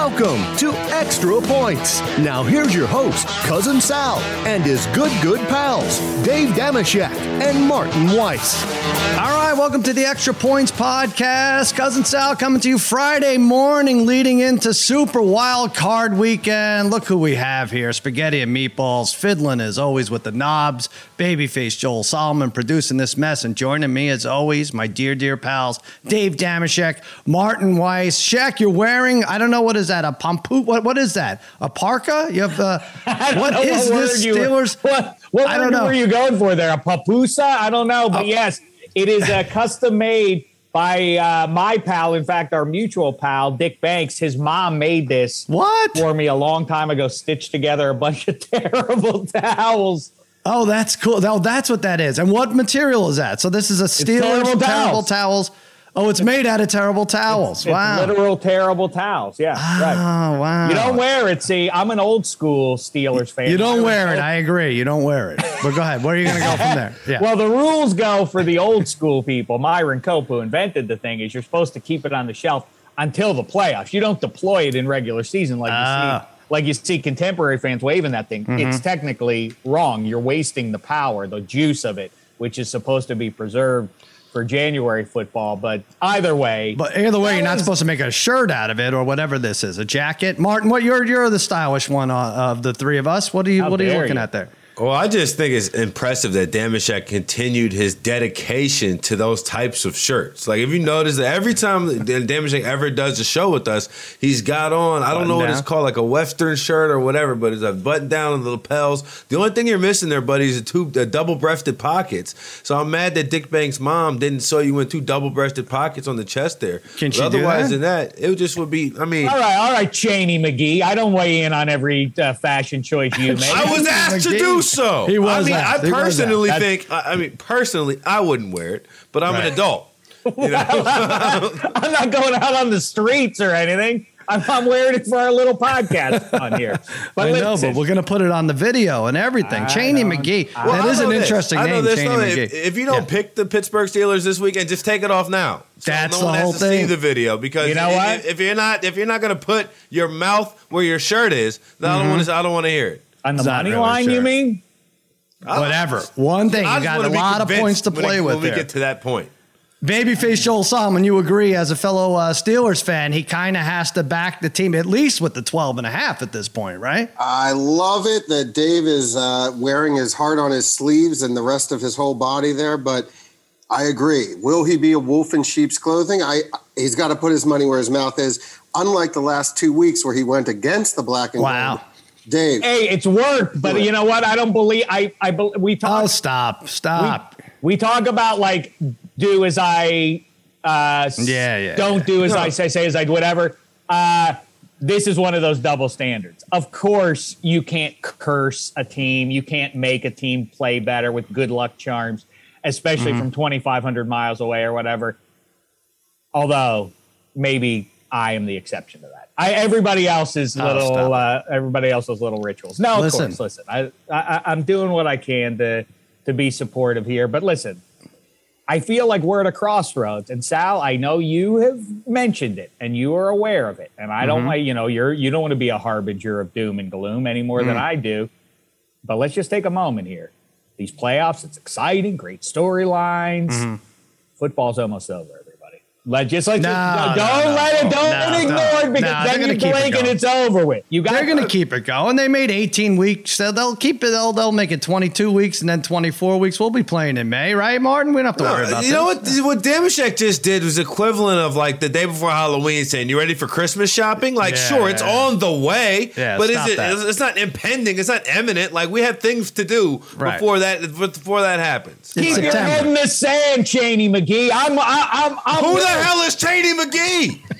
Welcome to Extra Points. Now here's your host, Cousin Sal, and his good, good pals, Dave Dameshek and Martin Weiss. All right, welcome to the Extra Points Podcast. Cousin Sal coming to you Friday morning leading into Super Wild Card Weekend. Look who we have here spaghetti and meatballs. Fiddling as always with the knobs. Babyface Joel Solomon producing this mess. And joining me as always, my dear, dear pals, Dave Dameshek, Martin Weiss. Shaq, you're wearing, I don't know, what is that? A pampu? What, what is that? A parka? You have, uh, what is what this you were- Steelers? What, what I don't know. were you going for there? A papusa? I don't know, but Oh. yes, it is a custom made by uh, my pal. In fact, our mutual pal, Dick Banks. His mom made this What? for me a long time ago. Stitched together a bunch of terrible towels. Oh, that's cool. Oh, that's what that is. And what material is that? So this is a Steelers terrible terrible towels. towels. Oh, it's made out of terrible towels. It's wow. literal terrible towels. Yeah, right. Oh, wow. You don't wear it. See, I'm an old school Steelers fan. You don't wear it. I agree. You don't wear it. But go ahead. Where are you going to go from there? Yeah. Well, the rules go for the old school people. Myron Cope, who invented the thing, is you're supposed to keep it on the shelf until the playoffs. You don't deploy it in regular season like you Ah. see. Like you see contemporary fans waving that thing. Mm-hmm. It's technically wrong. You're wasting the power, the juice of it, which is supposed to be preserved for January football. But either way, but either way, you're not was- supposed to make a shirt out of it or whatever this is. A jacket. Martin, what you're you're the stylish one uh, of the three of us. What are you what are you looking you. at there? Well, I just think it's impressive that Dameshek continued his dedication to those types of shirts. Like, if you notice that every time that Dameshek ever does a show with us, he's got on, I don't know what it's called, like a Western shirt or whatever, but it's a button down and the lapels. The only thing you're missing there, buddy, is the two the double breasted pockets. So I'm mad that Dick Banks' mom didn't sew you in two double breasted pockets on the chest there. Can But she do Otherwise that? than that, it just would be, I mean, all right, all right, Cheney McGee. I don't weigh in on every uh, fashion choice you make. I was asked to do so. He was I mean. I He personally think. I I mean, personally, I wouldn't wear it, but I'm Right. an adult. You know? I'm not going out on the streets or anything. I'm, I'm wearing it for our little podcast on here. But I know, listen, but we're going to put it on the video and everything. I Cheney don't- McGee. I- that I is know an this. interesting I know name, this. Cheney No, McGee. if, if you don't Yeah. pick the Pittsburgh Steelers this weekend, just take it off now. So That's no the whole to thing. See the video because You know what? If, if you're not, if you're not going to put your mouth where your shirt is, then I don't mm-hmm. want to. I don't want to hear it. On the money really line, sure. you mean? Whatever. One thing. I You got a lot of points to when play it- with when we there. get to that point. Babyface Joel Solomon, you agree as a fellow uh, Steelers fan, he kind of has to back the team at least with the 12 and a half at this point, right? I love it that Dave is uh, wearing his heart on his sleeves and the rest of his whole body there. But I agree. Will he be a wolf in sheep's clothing? I he's got to put his money where his mouth is. Unlike the last two weeks where he went against the black and Wow. gold. Dave, Hey, it's worked, but you know what? I don't believe. I I we talk. Oh, talk stop. Stop. we talk about like do as I uh, Yeah, yeah, don't yeah. do as I say, say as I do, whatever. Uh, this is one of those double standards. Of course, you can't curse a team. You can't make a team play better with good luck charms, especially Mm-hmm. from 2,500 miles away or whatever. Although maybe I am the exception to that. I, everybody else's Oh, little, stop uh, everybody else's little rituals. No, of Listen. course. Listen, I, I, I'm doing what I can to to be supportive here, but listen, I feel like we're at a crossroads. And Sal, I know you have mentioned it and you are aware of it. And I don't mm-hmm. like, you know, you're you don't want to be a harbinger of doom and gloom any more than mm. I do. But let's just take a moment here. These playoffs, it's exciting, great storylines. Mm-hmm. Football's almost over, everybody. Let just like No, don't no, no, let it, don't no, ignore no. it because No, they're then gonna you keep it blink and it's over with. You got They're going to keep it going. They made 18 weeks. So they'll keep it. They'll, they'll make it 22 weeks and then 24 weeks. We'll be playing in May, right, Martin? We don't have to worry No, about you know what? What Dameshek just did was equivalent of like the day before Halloween, saying, "You ready for Christmas shopping?" Like, Yeah. sure, it's on the way, Yeah, but is it? that. It's not impending. It's not imminent. Like we have things to do Right. before that. Before that happens. It's keep your head in the sand, Cheney McGee. I'm I, I'm I'm Who the hell is Cheney McGee?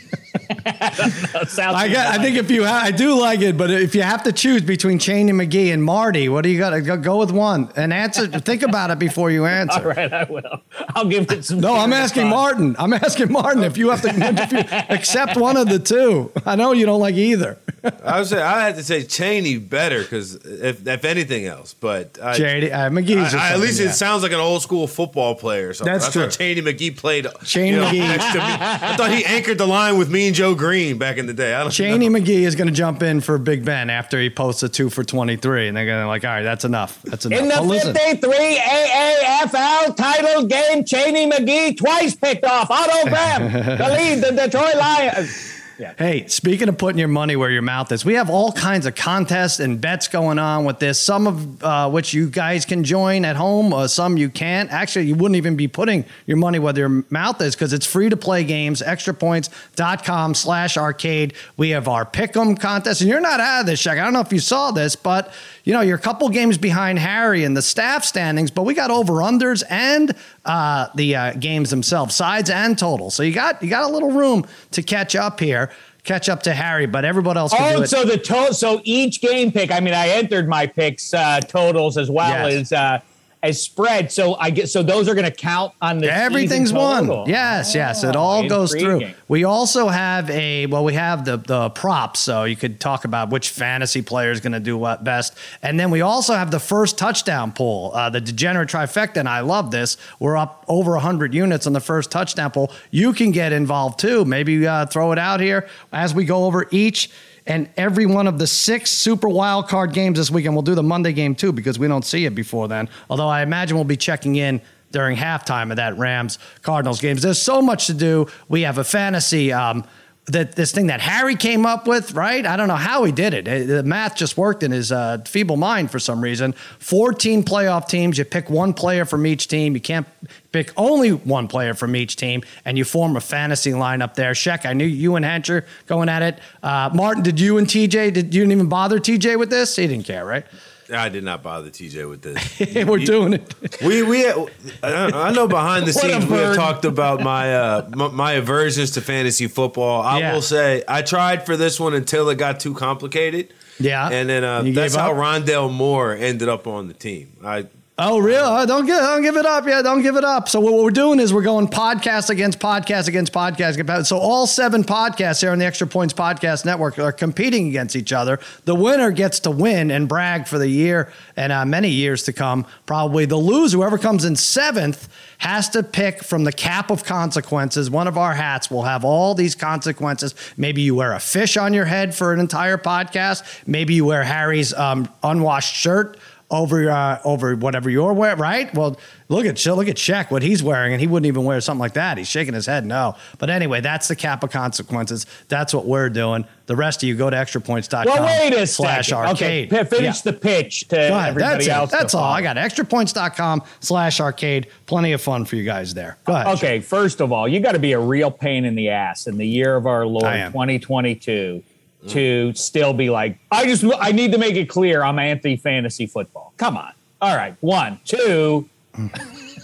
Sal I got. I think if you, ha- I do like it, but if you have to choose between Cheney McGee and Marty, what do you got? Go, go with one and answer. think about it before you answer. All right, I will. I'll give it some. No, I'm asking thought. Martin. I'm asking Martin if you have to if you accept one of the two. I know you don't like either. I would say I had to say Cheney better because if, if anything else, but I, JD uh, McGee's. I- I- at least yeah. it sounds like an old school football player. Or something. That's That's true. How Cheney McGee played. Cheney you know, McGee. next to me. I thought he anchored the line with me and Joe Greene back in the day. I don't Cheney know. McGee is going to jump in for Big Ben after he posts a two for 23. And they're going to like, all right, that's enough. That's enough. In the But listen, 53 AAFL title game, Cheney McGee twice picked off Otto Graham to lead the Detroit Lions. Hey, speaking of putting your money where your mouth is, we have all kinds of contests and bets going on with this. Some of uh, which you guys can join at home, uh, some you can't. Actually, you wouldn't even be putting your money where your mouth is because it's free to play games. Extrapoints.com slash arcade. We have our pick'em contest, and you're not out of this, Shaq. I don't know if you saw this, but you know you're a couple games behind Harry in the staff standings, but we got over unders and uh, the uh, games themselves, sides and total. So you got you got a little room to catch up here, catch up to Harry, but everybody else Oh, so the to- so each game pick. I mean, I entered my picks uh, totals as well Yes. as uh, as spread. So I get so those are going to count on the Everything's total. Yes, yes. It all Oh, goes through. We also have a well, we have the the props, so you could talk about which fantasy player is going to do what best, and then we also have the first touchdown pool, uh, the degenerate trifecta. And I love this. We're up over hundred units on the first touchdown pool. You can get involved too. Maybe uh, throw it out here as we go over each. And every one of the six super wild card games this weekend, we'll do the Monday game too because we don't see it before then. Although I imagine we'll be checking in during halftime of that Rams Cardinals games. There's so much to do. We have a fantasy um, that this thing that Harry came up with, right? I don't know how he did it. Uh, The math just worked in his uh, feeble mind for some reason. 14 playoff teams. You pick one player from each team. You can't pick only one player from each team, and you form a fantasy lineup there. Sheck, I knew you and Hencher going at it. Uh, Martin, did you and TJ? Did you didn't even bother TJ with this? He didn't care, right? I did not bother TJ with this. We're doing it. We we I I know behind the scenes we have talked about my uh my, my aversions to fantasy football. I Yeah. will say I tried for this one until it got too complicated. Yeah. and then uh, that's how? Rondale Moore ended up on the team. I Oh, real? Don't give, don't give it up. Yeah, don't give it up. So what we're doing is we're going podcast against podcast against podcast. So all seven podcasts here on the Extra Points Podcast Network are competing against each other. The winner gets to win and brag for the year and uh, many years to come. Probably the loser, whoever comes in seventh, has to pick from the cap of consequences. One of our hats will have all these consequences. Maybe you wear a fish on your head for an entire podcast. Maybe you wear Harry's um, unwashed shirt over uh, over whatever you're wearing, right? Well, look at look at Shaq what he's wearing, and he wouldn't even wear something like that. He's shaking his head no. But anyway, that's the cap of consequences. That's what we're doing. The rest of you go to extrapoints.com Well, wait a slash second. Okay, arcade. p- finish Yeah. the pitch to everybody That's else. it. That's all. follow. I got extrapoints.com slash arcade. Plenty of fun for you guys there. Go ahead. Okay, first of all, you got to be a real pain in the ass in the year of our Lord 2022 to still be like, I just I need to make it clear I'm anti fantasy football. Come on. All right, one, two.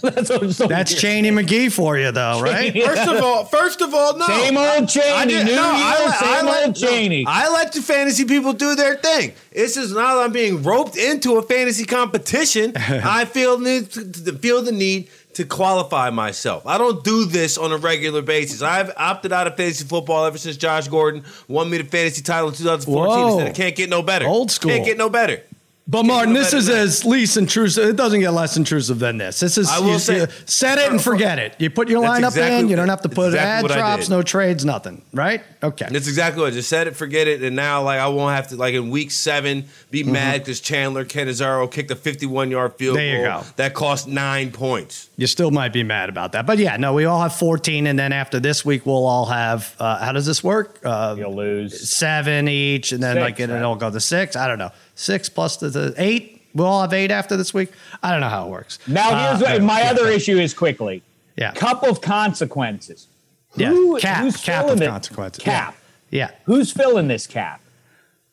that's what, so That's Cheney McGee for you, though, right? first of all, first of all, no. Same old Cheney. I did- New no, year, I let- same I old Cheney. no, I let the fantasy people do their thing. This is not I'm being roped into a fantasy competition. I feel need to, to feel the need to qualify myself. I don't do this on a regular basis. I've opted out of fantasy football ever since Josh Gordon won me the fantasy title in 2014. Whoa. and said it can't get no better. Old school. Can't get no better. But Martin, this is that. as least intrusive. It doesn't get less intrusive than this. This is I will you, say- you set it and forget it. You put your That's lineup exactly- in. You don't have to put exactly ad what I drops, no trades, nothing. Right? Okay. That's exactly what I just said it, forget it, and now like I won't have to like in week seven be Mm-hmm. mad because Chandler Catanzaro kicked a 51 yard field There you goal go. that cost nine points. You still might be mad about that, but yeah, no. We all have 14, and then after this week, we'll all have. Uh, how does this work? Uh, You'll lose. seven each, and then Six, like it, right? it'll go to six. I don't know. Six plus the, the eight. We'll all have eight after this week. I don't know how it works. Now, here's Uh, what, my yeah, other issue is quickly Yeah. cup of consequences. Yeah. Who- Cap. who's Cap filling of consequences. Cap. Yeah. Who's filling this cap?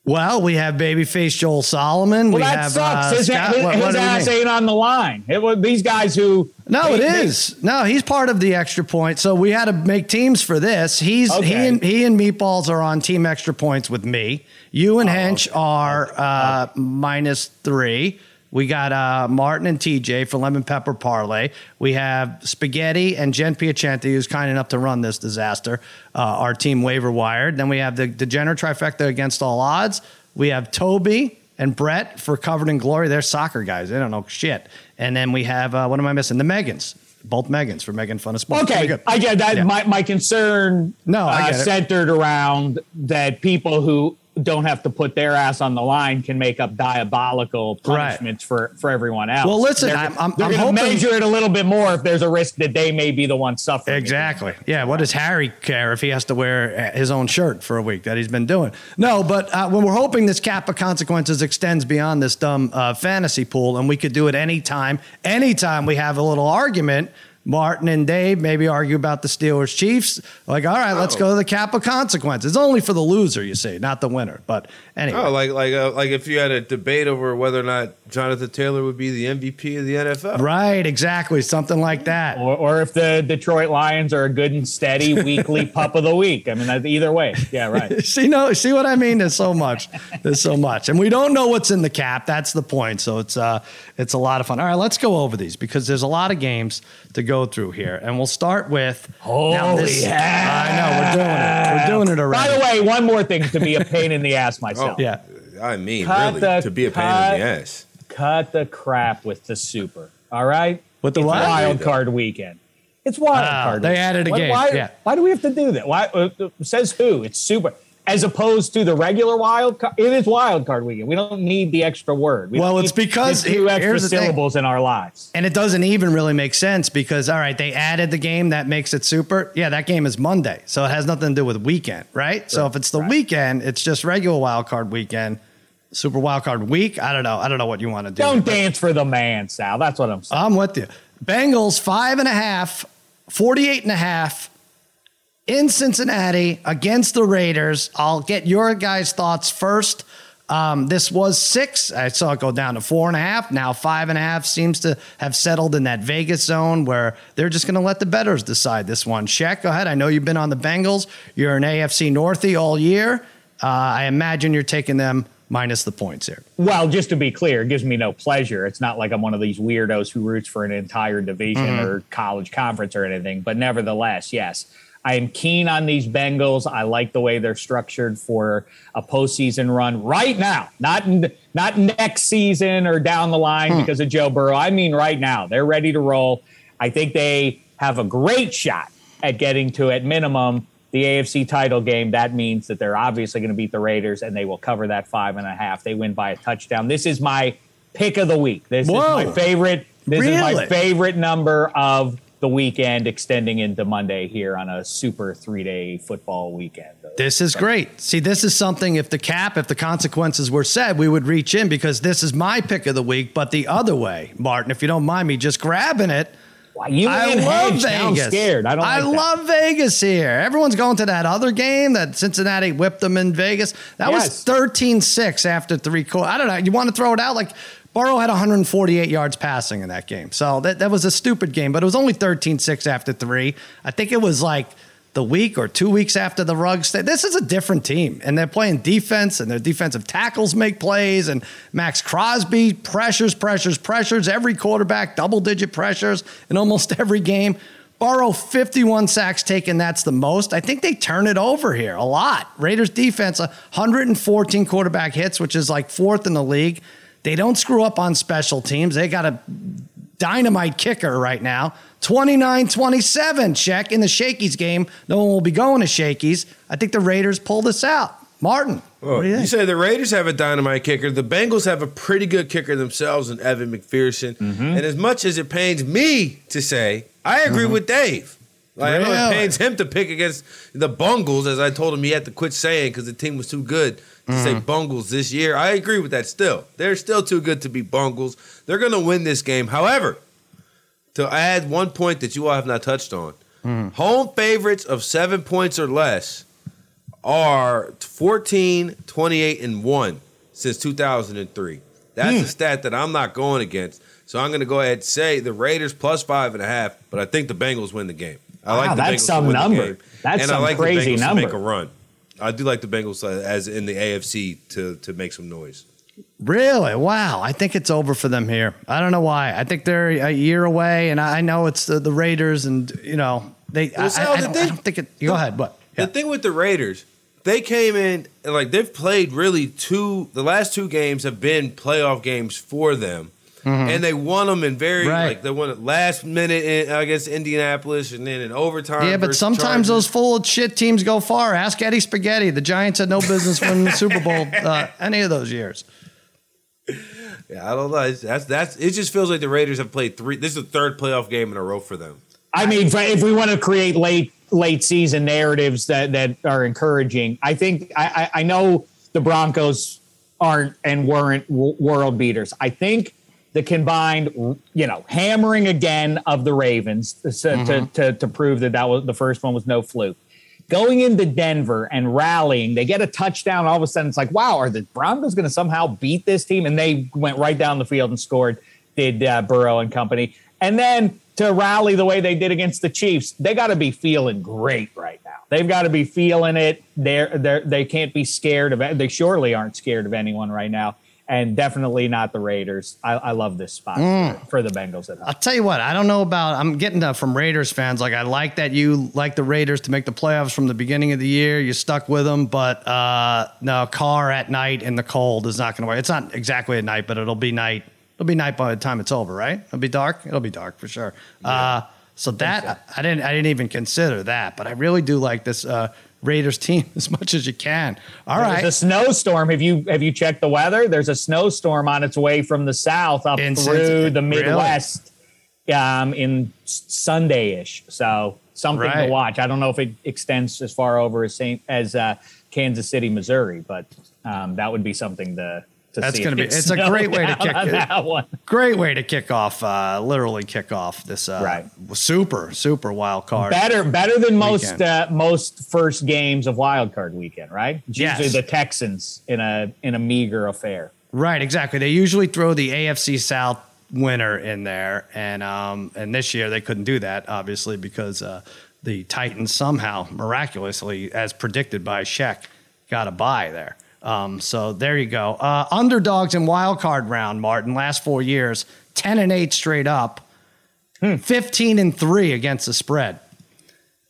Well, we have babyface Joel Solomon. Well, we that have sucks. uh, his Scott- his, what- his ass ain't on the line. It was these guys who. No, it they- they- No, he's part of the extra point. So we had to make teams for this. He's he and he and Meatballs are on team extra points with me. You Oh, and Hench are uh, minus three. We got uh, Martin and TJ for lemon pepper parlay. We have Spaghetti and Jen Piacenti, who's kind enough to run this disaster. Uh, our team waiver wired. Then we have the Degenerate trifecta against all odds. We have Toby and Brett for covered in glory. They're soccer guys. They don't know shit. And then we have uh, what am I missing? The Megans. Both Megans for Megan Fun of Sports. Okay. I get that. Yeah. My my concern No, I uh, centered around that people who don't have to put their ass on the line can make up diabolical Right. punishments for for everyone else. Well, listen, they're, I'm- I'm- they're I'm going to hoping- measure it a little bit more if there's a risk that they may be the one suffering. it. Exactly. Yeah. What does Harry care if he has to wear uh, his own shirt for a week that he's been doing? No, but uh, when we're hoping this cap of consequences extends beyond this dumb uh, fantasy pool, and we could do it anytime, anytime we have a little argument. Martin and Dave maybe argue about the Steelers Chiefs. Like, all right, let's go to the cap of consequences. It's only for the loser, you see, not the winner. But anyway. Oh, like like uh, like if you had a debate over whether or not Jonathan Taylor would be the MVP of the NFL. Right, exactly. Something like that. Or, or if the Detroit Lions are a good and steady weekly pup of the week. I mean, either way. Yeah, right. See, no, see what I mean? There's so much. There's so much, and we don't know what's in the cap. That's the point. So it's uh, it's a lot of fun. All right, let's go over these because there's a lot of games to go through here, and we'll start with. now Holy I know we're doing it. We're doing it By the way, one more thing to be a pain in the ass myself. yeah. I mean, Cut really, the- to be a pain cut- in the ass. Cut the crap with the super. All right? With the it's what? wild card weekend. It's wild Ah, card. they weekend. added a Why- game, Why, yeah. why do we have to do that? Why uh, uh, says who? It's super. As opposed to the regular wild card, it is wild card weekend. We don't need the extra word. We Well, it's because two extra the thing. syllables in our lives. And it doesn't even really make sense because, all right, they added the game that makes it super. Yeah, that game is Monday. So it has nothing to do with weekend, right? So if it's the weekend, it's just regular wild card weekend, super wild card week. I don't know. I don't know what you want to do. Don't dance for the man, Sal. That's what I'm saying. I'm with you. Bengals five and a half, 48 and a half in Cincinnati against the Raiders. I'll get your guys' thoughts first. Um, this was six. I saw it go down to four and a half. Now five and a half seems to have settled in that Vegas zone where they're just going to let the betters decide this one. Shaq, go ahead. I know you've been on the Bengals. You're an AFC Northie all year. Uh, I imagine you're taking them minus the points here. Well, just to be clear, it gives me no pleasure. It's not like I'm one of these weirdos who roots for an entire division Mm-hmm. or college conference or anything. But nevertheless, yes, I am keen on these Bengals. I like the way they're structured for a postseason run right now, not in, not next season or down the line Hmm. because of Joe Burrow. I mean, right now, they're ready to roll. I think they have a great shot at getting to, at minimum, the AFC title game. That means that they're obviously going to beat the Raiders and they will cover that five and a half. They win by a touchdown. This is my pick of the week. This Whoa. is my favorite. This is my favorite number of the weekend extending into Monday here on a super three day football weekend. This is great. See, this is something if the cap, if the consequences were set, we would reach in because this is my pick of the week. But the other way, Martin, if you don't mind me just grabbing it, Wow, you I love Hedge Vegas. scared. I don't. I like love Vegas here. Everyone's going to that other game that Cincinnati whipped them in Vegas. That was Yes. 13 6 after three quarters. I don't know. You want to throw it out? Like, Burrow had 148 yards passing in that game. So that, that was a stupid game, but it was only 13 6 after three. I think it was like the week or two weeks after the rug stay. This is a different team, and they're playing defense, and their defensive tackles make plays, and Maxx Crosby pressures, pressures, pressures. Every quarterback, double digit pressures in almost every game. Burrow 51 sacks taken. That's the most. I think they turn it over here a lot. Raiders defense 114 quarterback hits, which is like fourth in the league. They don't screw up on special teams. They got a dynamite kicker right now. 29 27 check in the Shakey's game. No one will be going to Shakey's. I think the Raiders pull this out. Martin, Well, what do you you, say the Raiders have a dynamite kicker. The Bengals have a pretty good kicker themselves in Evan McPherson. Mm-hmm. And as much as it pains me to say, I agree with Dave. Like, I know it pains him to pick against the Bungles, as I told him he had to quit saying because the team was too good to say Mm-hmm. Bungles this year. I agree with that still. They're still too good to be Bungles. They're going to win this game. However, to add one point that you all have not touched on, Mm-hmm. home favorites of seven points or less are 14, 28, and 1 since 2003. That's Hmm. a stat that I'm not going against. So I'm going to go ahead and say the Raiders plus five and a half, but I think the Bengals win the game. I Wow, like the that's Bengals some number. the game. That's and I some like crazy the Bengals to make number. a run. I do like the Bengals uh, as in the AFC to to make some noise. Really? Wow. I think it's over for them here. I don't know why. I think they're a year away, and I know it's the, the Raiders, and you know they. Well, I, I, the don't, I don't think it. Go ahead. What? The thing with the Raiders, they came in and like they've played really two. The last two games have been playoff games for them, and they won them in very Mm-hmm. Right. like they won it last minute in, against Indianapolis, and then in overtime. Yeah, but sometimes Chargers. those full of shit teams go far. Ask Eddie Spaghetti. The Giants had no business winning the Super Bowl uh, any of those years. Yeah, I don't know. It's, that's that's. It just feels like the Raiders have played three. This is the third playoff game in a row for them. I mean, if- if we want to create late late season narratives that that are encouraging, I think I, I, I know the Broncos aren't and weren't w- world beaters. I think the combined, you know, hammering again of the Ravens to, to, to to prove that that was the first one was no fluke. Going into Denver and rallying, they get a touchdown. All of a sudden, it's like, wow, are the Broncos going to somehow beat this team? And they went right down the field and scored. Did uh, Burrow and company, and then to rally the way they did against the Chiefs, they got to be feeling great right now. They've got to be feeling it. They're, they're they can't be scared of. They surely aren't scared of anyone right now, and definitely not the Raiders. I, I love this spot for, for the Bengals at home. I'll tell you what, I don't know about. I'm getting that from Raiders fans. Like, I like that you like the Raiders to make the playoffs from the beginning of the year. You stuck with them, but uh, no, car at night in the cold is not going to work. It's not exactly at night, but it'll be night. It'll be night by the time it's over, right? It'll be dark. It'll be dark for sure. Uh, so that I didn't. I didn't even consider that, but I really do like this uh, Raiders team as much as you can. All right. There's a snowstorm. Have you have you checked the weather? There's a snowstorm on its way from the south up In through Cincinnati. the Really? Midwest um, in Sunday-ish. So something Right. to watch. I don't know if it extends as far over as Saint as uh, Kansas City, Missouri, but um, that would be something to. To That's gonna be- it's a great way to kick that one. Great way to kick off, uh, literally kick off this uh, Right. super super wild card. Better, better than most uh, most first games of Wild Card Weekend, right? Yes. Usually the Texans in a in a meager affair. Right, exactly. They usually throw the AFC South winner in there, and um, and this year they couldn't do that, obviously, because uh, the Titans somehow miraculously, as predicted by Sheck, got a buy there. Um, so there you go. Uh, underdogs in wild card round, Martin. Last four years, ten and eight straight up, fifteen and three against the spread.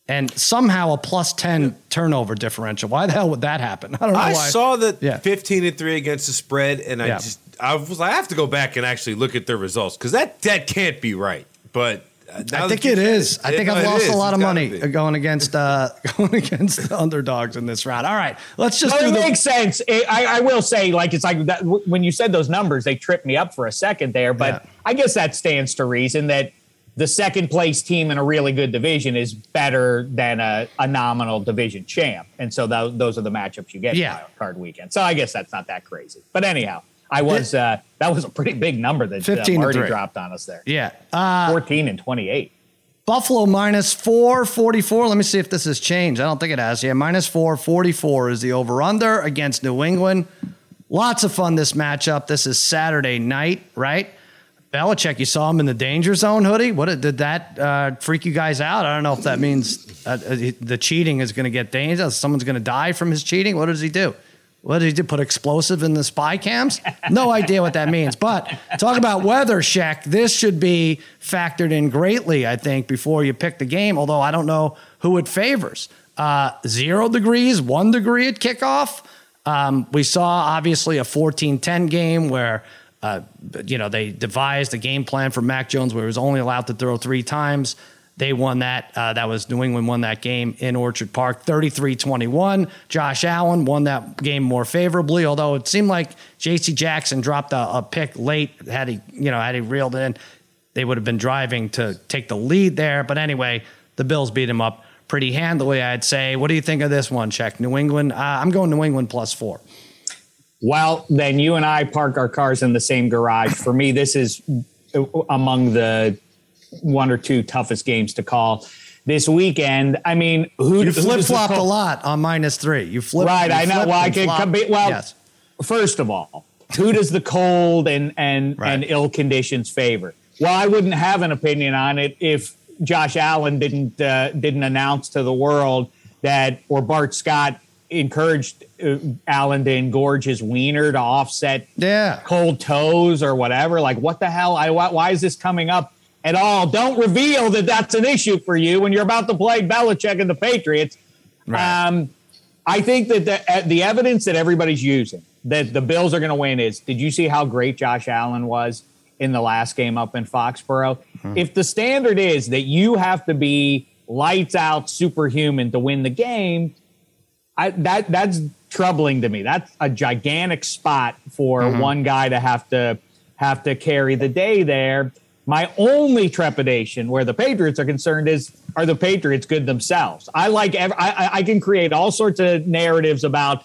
And somehow a plus 10 turnover differential. Why the hell would that happen? I don't know I why. saw that Yeah. 15 and 3 against the spread, and I Yeah. just I was like, I have to go back and actually look at their results because that that can't be right. But I think it is. it. I think no, I've lost is. a lot It's of money be. going against uh, going against the underdogs in this round. All right, let's just No, do it the. makes sense. It, I, I will say, like, it's like that, w- when you said those numbers, they tripped me up for a second there. But Yeah. I guess that stands to reason that the second place team in a really good division is better than a, a nominal division champ, and so tho- those are the matchups you get. Yeah. Card weekend. So I guess that's not that crazy. But anyhow, I was uh, that was a pretty big number that 15 uh, Marty dropped on us there. yeah, uh, Fourteen and twenty-eight. Buffalo minus four forty four. Let me see if this has changed. I don't think it has. Yeah, minus four forty four is the over under against New England. Lots of fun this matchup. This is Saturday night, right? Belichick, you saw him in the danger zone hoodie. What did that uh, freak you guys out? I don't know if that means uh, uh, the cheating is going to get dangerous. Someone's going to die from his cheating. What does he do? What did he do? Put explosive in the spy cams? No idea what that means. But talk about weather, Shaq. This should be factored in greatly, I think, before you pick the game. Although I don't know who it favors. Uh, zero degrees, one degree at kickoff. Um, we saw obviously a 14-10 game where uh, you know they devised a game plan for Mac Jones where he was only allowed to throw three times. They won that. Uh, that was New England won that game in Orchard Park, 33-21. Josh Allen won that game more favorably, although it seemed like J.C. Jackson dropped a, a pick late. Had he, you know, had he reeled in, they would have been driving to take the lead there. But anyway, the Bills beat him up pretty handily, I'd say. What do you think of this one, Check? New England. Uh, I'm going New England plus four. Well, then you and I park our cars in the same garage. For me, this is among the one or two toughest games to call this weekend. I mean, who You flip flopped a lot on minus three. You flip Right, you I know. Well, I can flopped. come. be- Well, yes. first of all, who does the cold and and Right. and ill conditions favor? Well, I wouldn't have an opinion on it if Josh Allen didn't uh, didn't announce to the world that or Bart Scott encouraged uh, Allen to engorge his wiener to offset Yeah. cold toes or whatever. Like, what the hell? I why, why is this coming up at all? Don't reveal that that's an issue for you when you're about to play Belichick and the Patriots. Right. Um, I think that the, uh, the evidence that everybody's using that the Bills are going to win is did you see how great Josh Allen was in the last game up in Foxborough? If the standard is that you have to be lights out superhuman to win the game, I, that that's troubling to me. That's a gigantic spot for one guy to have to have to carry the day there. My only trepidation, where the Patriots are concerned, is are the Patriots good themselves? I like ev- I, I- I can create all sorts of narratives about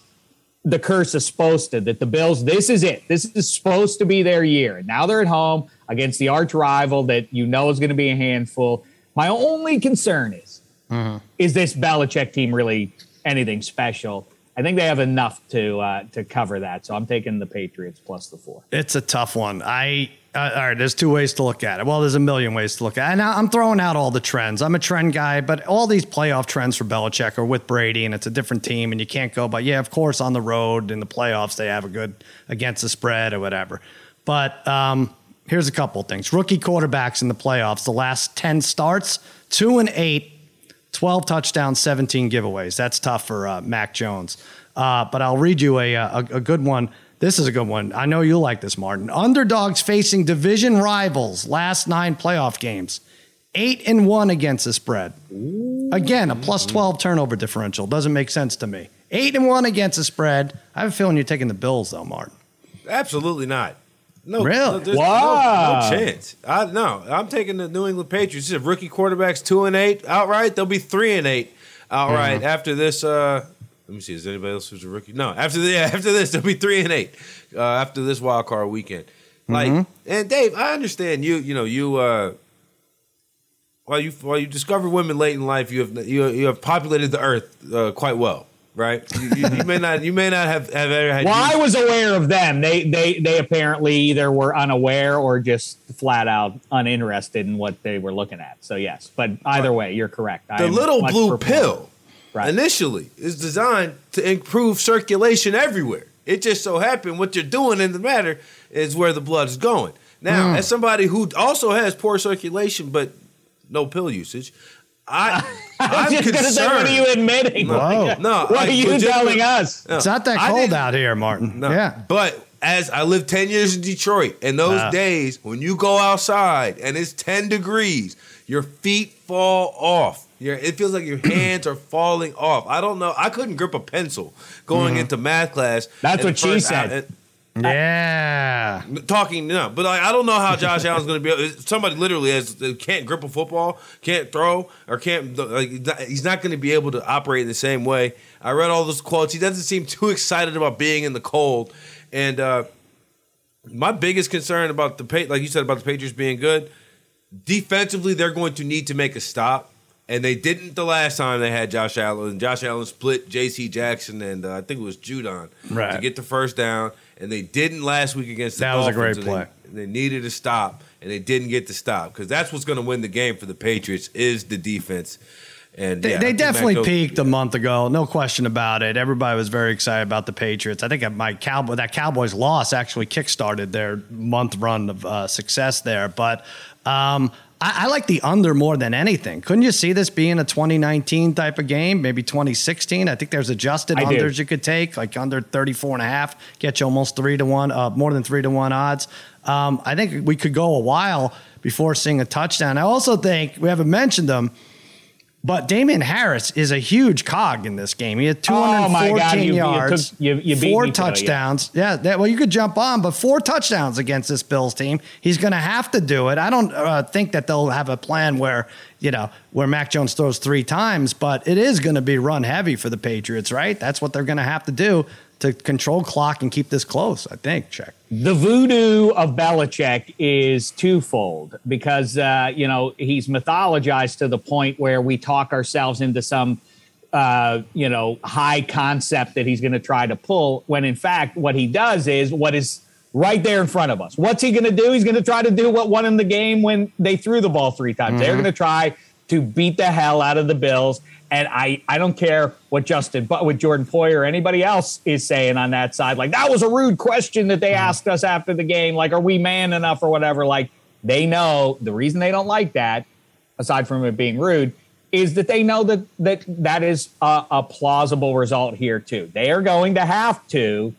the curse is supposed to that the Bills. This is it. This is supposed to be their year. And now they're at home against the arch rival that you know is going to be a handful. My only concern is is this Belichick team really anything special? I think they have enough to uh, to cover that. So I'm taking the Patriots plus the four. It's a tough one. I uh, all right. There's two ways to look at it. Well, there's a million ways to look at it. And I'm throwing out all the trends. I'm a trend guy, but all these playoff trends for Belichick are with Brady, and it's a different team, and you can't go. But yeah, of course, on the road in the playoffs, they have a good against the spread or whatever. But um, here's a couple things: rookie quarterbacks in the playoffs, the last ten starts, two and eight. 12 touchdowns, 17 giveaways. That's tough for uh, Mac Jones. Uh, but I'll read you a, a, a good one. This is a good one. I know you'll like this, Martin. Underdogs facing division rivals last nine playoff games. Eight and one against the spread. Again, a plus 12 turnover differential. Doesn't make sense to me. Eight and one against the spread. I have a feeling you're taking the Bills, though, Martin. Absolutely not. No, Really? no, Wow. no, no chance. I no, I'm taking the New England Patriots. This is rookie quarterbacks two and eight outright. They'll be three and eight outright after this. Uh, let me see. Is anybody else who's a rookie? No. After the yeah, after this, they'll be three and eight uh, after this wild card weekend. Like and Dave, I understand you. You know you. Uh, while you while you discover women late in life, you have you, you have populated the earth uh, quite well, right? You, you, you may not you may not have, have ever had. Well, I was aware of them. They they they apparently either were unaware or just flat out uninterested in what they were looking at. So yes, but either way, you're correct. The little blue pill Right. initially is designed to improve circulation everywhere. It just so happened what you're doing in the matter is where the blood is going. Now, hmm. as somebody who also has poor circulation but no pill usage, I I'm just gonna say, what are you concerned. admitting? Whoa. No, what I are you telling us? No, It's not that cold out here, Martin. no. Yeah. But as I lived 10 years in Detroit, and those Wow. days when you go outside and it's 10 degrees, your feet fall off. Your, it feels like your hands are falling off. I don't know. I couldn't grip a pencil going into math class. Mm-hmm. That's what she said. out- Yeah. talking no, but like, I don't know how Josh Allen's going to be. able Somebody literally has can't grip a football, can't throw, or can't. Like, he's not going to be able to operate in the same way. I read all those quotes. He doesn't seem too excited about being in the cold, and uh, my biggest concern about the like you said about the Patriots being good, defensively they're going to need to make a stop, and they didn't the last time they had Josh Allen. Josh Allen split J.C. Jackson and uh, I think it was Judon Right. to get the first down, and they didn't last week against the That was a great play. They, they needed to stop, and they didn't get to stop because that's what's going to win the game for the Patriots is the defense. And They, yeah, they definitely peaked a month ago, no question about it. Everybody was very excited about the Patriots. I think my cowboy that Cowboys loss actually kickstarted their month run of uh, success there. But um, I, I like the under more than anything. Couldn't you see this being a 2019 type of game? Maybe 2016. I think there's adjusted I unders you could take, like under 34 and a half, get you almost three to one, uh, more than three to one odds. Um, I think we could go a while before seeing a touchdown. I also think we haven't mentioned them. But Damien Harris is a huge cog in this game. He had Oh, my 214 God, you- you yards, took- you- you four me to it, yeah. touchdowns. Yeah, that, well, you could jump on, but four touchdowns against this Bills team. He's going to have to do it. I don't uh, think that they'll have a plan where you know where Mac Jones throws three times, but it is going to be run heavy for the Patriots, right? That's what they're going to have to do to control clock and keep this close. I think. Check. the voodoo of Belichick is twofold because uh, you know he's mythologized to the point where we talk ourselves into some uh, you know high concept that he's going to try to pull. When in fact, what he does is what is right there in front of us. What's he going to do? He's going to try to do what won him the game when they threw the ball three times. They're going to try to beat the hell out of the Bills. And I, I don't care what Justin, but with Jordan Poyer or anybody else is saying on that side. Like that was a rude question that they mm-hmm. asked us after the game. Like, are we man enough or whatever? Like they know the reason they don't like that, aside from it being rude, is that they know that that that is a, a plausible result here too. They are going to have to,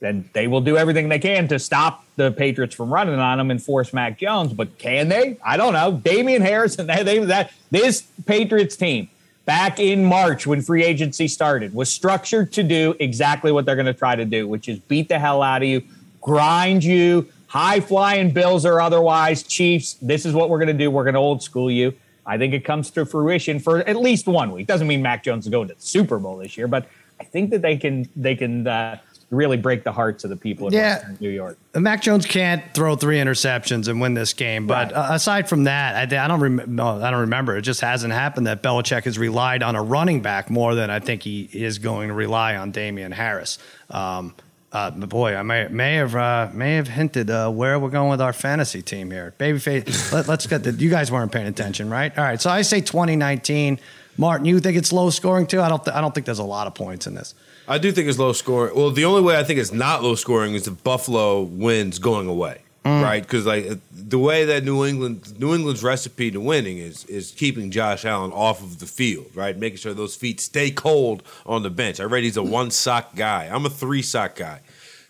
and they will do everything they can to stop the Patriots from running on them and force Mac Jones. But can they? I don't know. Damian Harrison, they, they that this Patriots team back in March when free agency started was structured to do exactly what they're going to try to do, which is beat the hell out of you, grind you, high flying Bills or otherwise, Chiefs. This is what we're going to do. We're going to old school you. I think it comes to fruition for at least one week. Doesn't mean Mac Jones is going to the Super Bowl this year, but I think that they can they can uh, really break the hearts of the people in Yeah. Western New York. Mac Jones can't throw three interceptions and win this game. But Right. uh, aside from that, I, I don't remember. No, I don't remember. It just hasn't happened that Belichick has relied on a running back more than I think he is going to rely on Damien Harris. Um, uh, boy, I may may have uh, may have hinted uh, where we're going with our fantasy team here. Babyface, let, let's get the. You guys weren't paying attention, right? All right, so I say 2019. Martin, you think it's low scoring too? I don't. Th- I don't think there's a lot of points in this. I do think it's low scoring. Well, the only way I think it's not low scoring is if Buffalo wins going away, right? Because like the way that New England, New England's recipe to winning is is keeping Josh Allen off of the field, right? Making sure those feet stay cold on the bench. I read he's a one sock guy. I'm a three sock guy.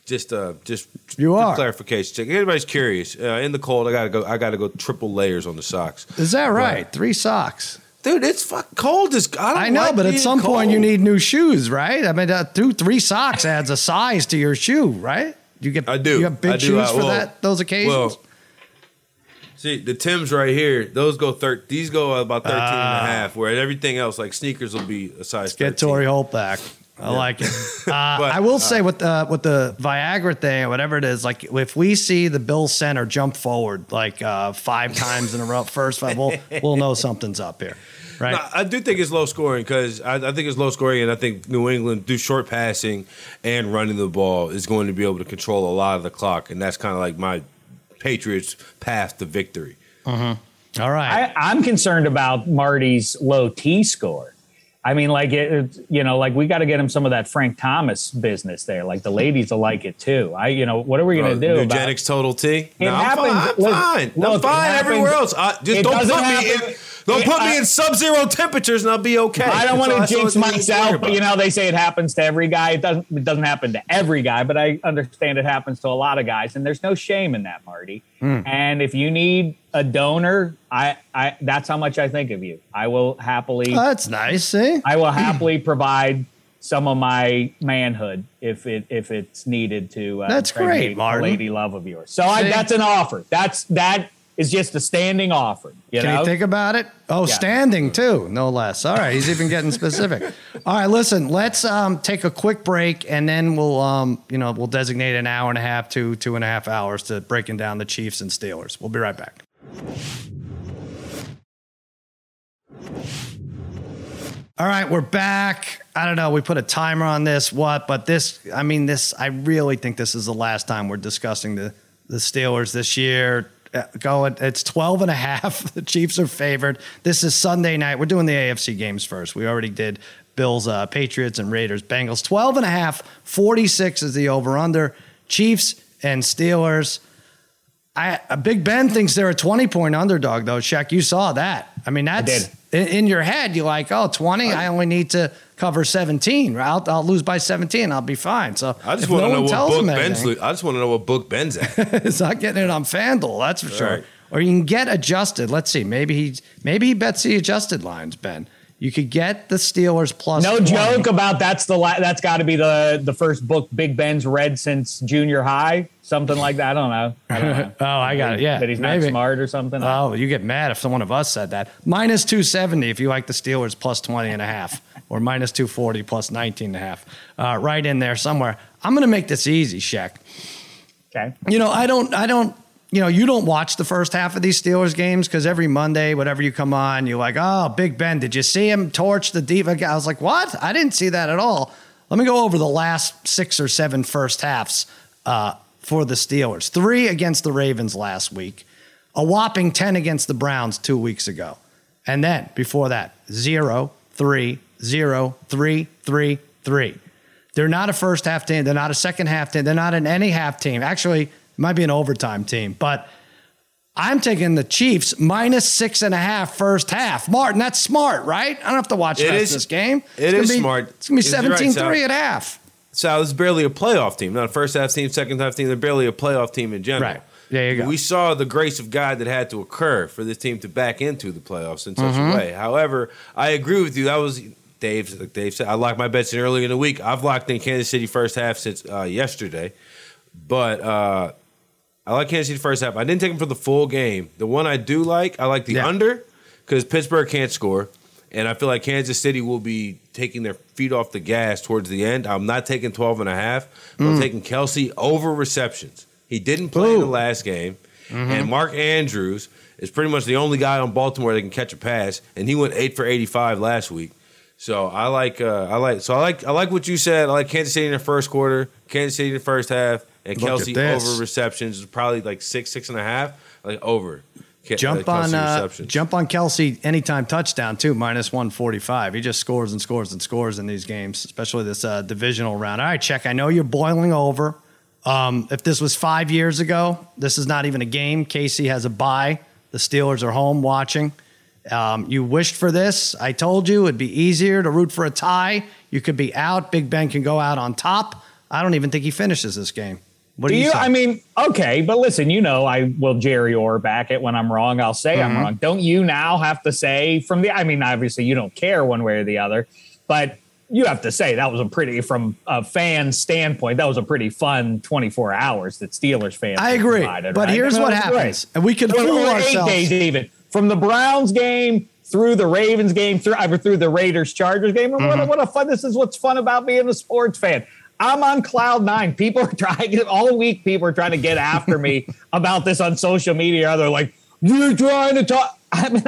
Just uh, just You are. clarification. Check. Anybody's curious? Uh, in the cold, I gotta go. I gotta go triple layers on the socks. Is that right? Three socks. Dude, it's fuck cold as I, don't I know, like but at being some point you need new shoes, right? I mean, uh, two, three socks adds a size to your shoe, right? You get, I do. You have big I do. shoes I- for well- that those occasions. Well, see, the Tims right here, those go thir- these go about 13 and a half, where everything else, like sneakers, will be a size 13. Ah. Get Torry Holt back. I like it. Uh, I will say with the with the Viagra thing or whatever it is, like if we see the Bill center jump forward like uh, five times in a row, first five, we'll we'll know something's up here, right? No, I do think it's low scoring because I, I think it's low scoring, and I think New England through short passing and running the ball is going to be able to control a lot of the clock, and that's kind of like my Patriots path to victory. Mm-hmm. All right. I, I'm concerned about Marty's low T score. I mean, like it, it- you know, like we got to get him some of that Frank Thomas business there. Like the ladies will like it too. I, you know, what are we going to uh, do? about- Nugenix total T. It No, I'm happens- fine. I'm look, fine. I'm look, it fine happens- everywhere else. I, just it don't doesn't put me in. Don't it- put me I- in sub-zero temperatures, and I'll be okay. I don't want to that's jinx you need to worry myself, but you know they say it happens to every guy. It doesn't. It doesn't happen to every guy, but I understand it happens to a lot of guys, and there's no shame in that, Marty. Hmm. And if you need a donor, I, I that's how much I think of you. I will happily, Oh, that's nice. See, I will happily provide some of my manhood if it if it's needed to. Uh, That's impregnate great, a Martin. lady love of yours. So I, that's an offer. That's that is just a standing offer. You Can know, you think about it? Oh, Yeah. standing too, no less. All right, he's even getting specific. All right, listen, let's um, take a quick break, and then we'll, um, you know, we'll designate an hour and a half to two and a half hours to breaking down the Chiefs and Steelers. We'll be right back. All right, we're back. I don't know. We put a timer on this, what? But this, I mean, this. I really think this is the last time we're discussing the the Steelers this year. Uh, Go, it's 12 and a half. The Chiefs are favored. This is Sunday night. We're doing the AFC games first. We already did Bills, uh, Patriots, and Raiders, Bengals. 12 and a half. 46 is the over under. Chiefs and Steelers. I, uh, Big Ben thinks they're a 20 point underdog, though. Shaq, you saw that. I mean, that's in, in your head. You're like, oh, 20, I only need to cover 17. I'll, I'll lose by 17. I'll be fine. So I just if want no to know what book him Ben's. anything, lo- I just want to know what book Ben's at. it's not getting it on FanDuel, that's for sure. Right. Or you can get adjusted. Let's see. Maybe he maybe he bets the adjusted lines, Ben. You could get the Steelers plus No 20. joke about that's the la- that's got to be the the first book Big Ben's read since junior high, something like that. I don't know. I don't know. Oh, I got it. Yeah, that he's not maybe. smart or something. Oh, you get mad if one of us said that. Minus 270 if you like the Steelers plus 20 and a half, or minus 240 plus 19 and a half. Uh, right in there somewhere. I'm going to make this easy, Shaq. okay. You know, I don't, I don't, you know, you don't watch the first half of these Steelers games because every Monday, whatever you come on, you're like, oh, Big Ben, did you see him torch the diva? I was like, what? I didn't see that at all. Let me go over the last six or seven first halves uh, for the Steelers. Three against the Ravens last week, a whopping 10 against the Browns two weeks ago. And then before that, zero, three, zero, three, three, three. They're not a first half team. They're not a second half team. They're not an any half team. Actually, it might be an overtime team, but I'm taking the Chiefs minus six and a half first half. Martin, that's smart, right? I don't have to watch It is- this game. it It's be- smart. It's going to be You're right, 17 Sal. 3 at half. This is barely a playoff team. Not a first half team, second half team. They're barely a playoff team in general. Right. There you go. We saw the grace of God that had to occur for this team to back into the playoffs in such Mm-hmm. a way. However, I agree with you. That was Dave. Like Dave said, I locked my bets in early in the week. I've locked in Kansas City first half since uh, yesterday, but uh, I like Kansas City first half. I didn't take them for the full game. The one I do like, I like the Yeah. under because Pittsburgh can't score. And I feel like Kansas City will be taking their feet off the gas towards the end. I'm not taking 12 and a half. Mm. I'm taking Kelce over receptions. He didn't play in the last game. Mm-hmm. And Mark Andrews is pretty much the only guy on Baltimore that can catch a pass. And he went eight for 85 last week. So I like, uh, I like, so I like, I like what you said. I like Kansas City in the first quarter, Kansas City in the first half, and Look Kelce over receptions is probably like six, six and a half, like over. Ke- Jump uh, on uh, jump on Kelce anytime touchdown too, minus 145. He just scores and scores and scores in these games, especially this uh, divisional round. All right, check. I know you're boiling over. Um, if this was five years ago, this is not even a game. Casey has a bye. The Steelers are home watching. Um, you wished for this. I told you it'd be easier to root for a tie. You could be out. Big Ben can go out on top. I don't even think he finishes this game. What Do do you? you? I mean, okay, but listen, you know, I will Jerry Orr back it when I'm wrong. I'll say Mm-hmm. I'm wrong. Don't you now have to say from the? I mean, obviously you don't care one way or the other, but you have to say that was a pretty, from a fan standpoint, that was a pretty fun 24 hours that Steelers fans. I agree. provided, but right? here's what happens, and we can fool or eight ourselves. days even from the Browns game through the Ravens game through I mean, through the Raiders Chargers game. And Mm-hmm. what, a, what a fun! This is what's fun about being a sports fan. I'm on cloud nine. People are trying all week. People are trying to get after me about this on social media. They're like, "You're trying to talk." I mean,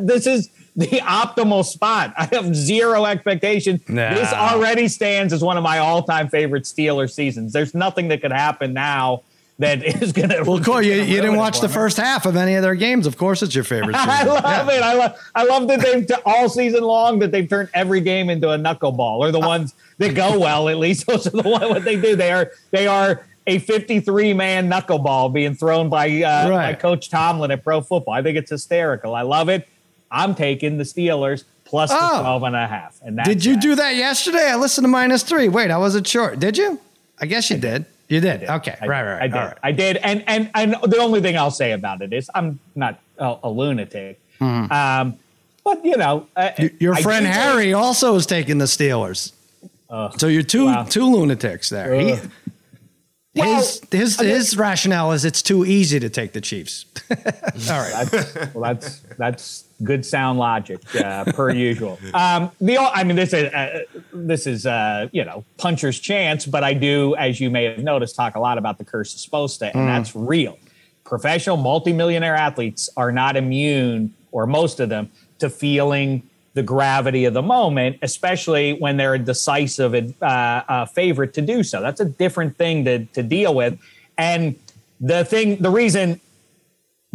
this is the optimal spot. I have zero expectation. Nah. This already stands as one of my all-time favorite Steelers seasons. There's nothing that could happen now that is going to. Well, Corey, you, you didn't watch the first half of any of their games. Of course, it's your favorite. I love Yeah. it. I love. I love that they've t- all season long that they've turned every game into a knuckleball, or the ones that go well. At least those are the one what they do. They are they are a 53 man knuckleball being thrown by uh, by Coach Tomlin at Pro Football. I think it's hysterical. I love it. I'm taking the Steelers plus the Oh. 12 and a half. And that's Did you that. do that yesterday? I listened to minus three. Wait, I wasn't sure. Did you? I guess you did. You did. Okay. I, right, right. I did. right. I did. And and and the only thing I'll say about it is I'm not a, a lunatic. Um, but you know, uh, Y- Your I friend Harry also is taking the Steelers. so you're two wow. two lunatics there. He- Well, his his, his rationale is it's too easy to take the Chiefs. All right. That's, well, that's that's good sound logic uh, per usual. Um, the I mean, this is uh, this is uh, you know puncher's chance, but I do, as you may have noticed, talk a lot about the curse of Sposta, and that's real. Professional multimillionaire athletes are not immune, or most of them, to feeling the gravity of the moment, especially when they're a decisive uh, uh, favorite to do so. That's a different thing to to deal with, and the thing, the reason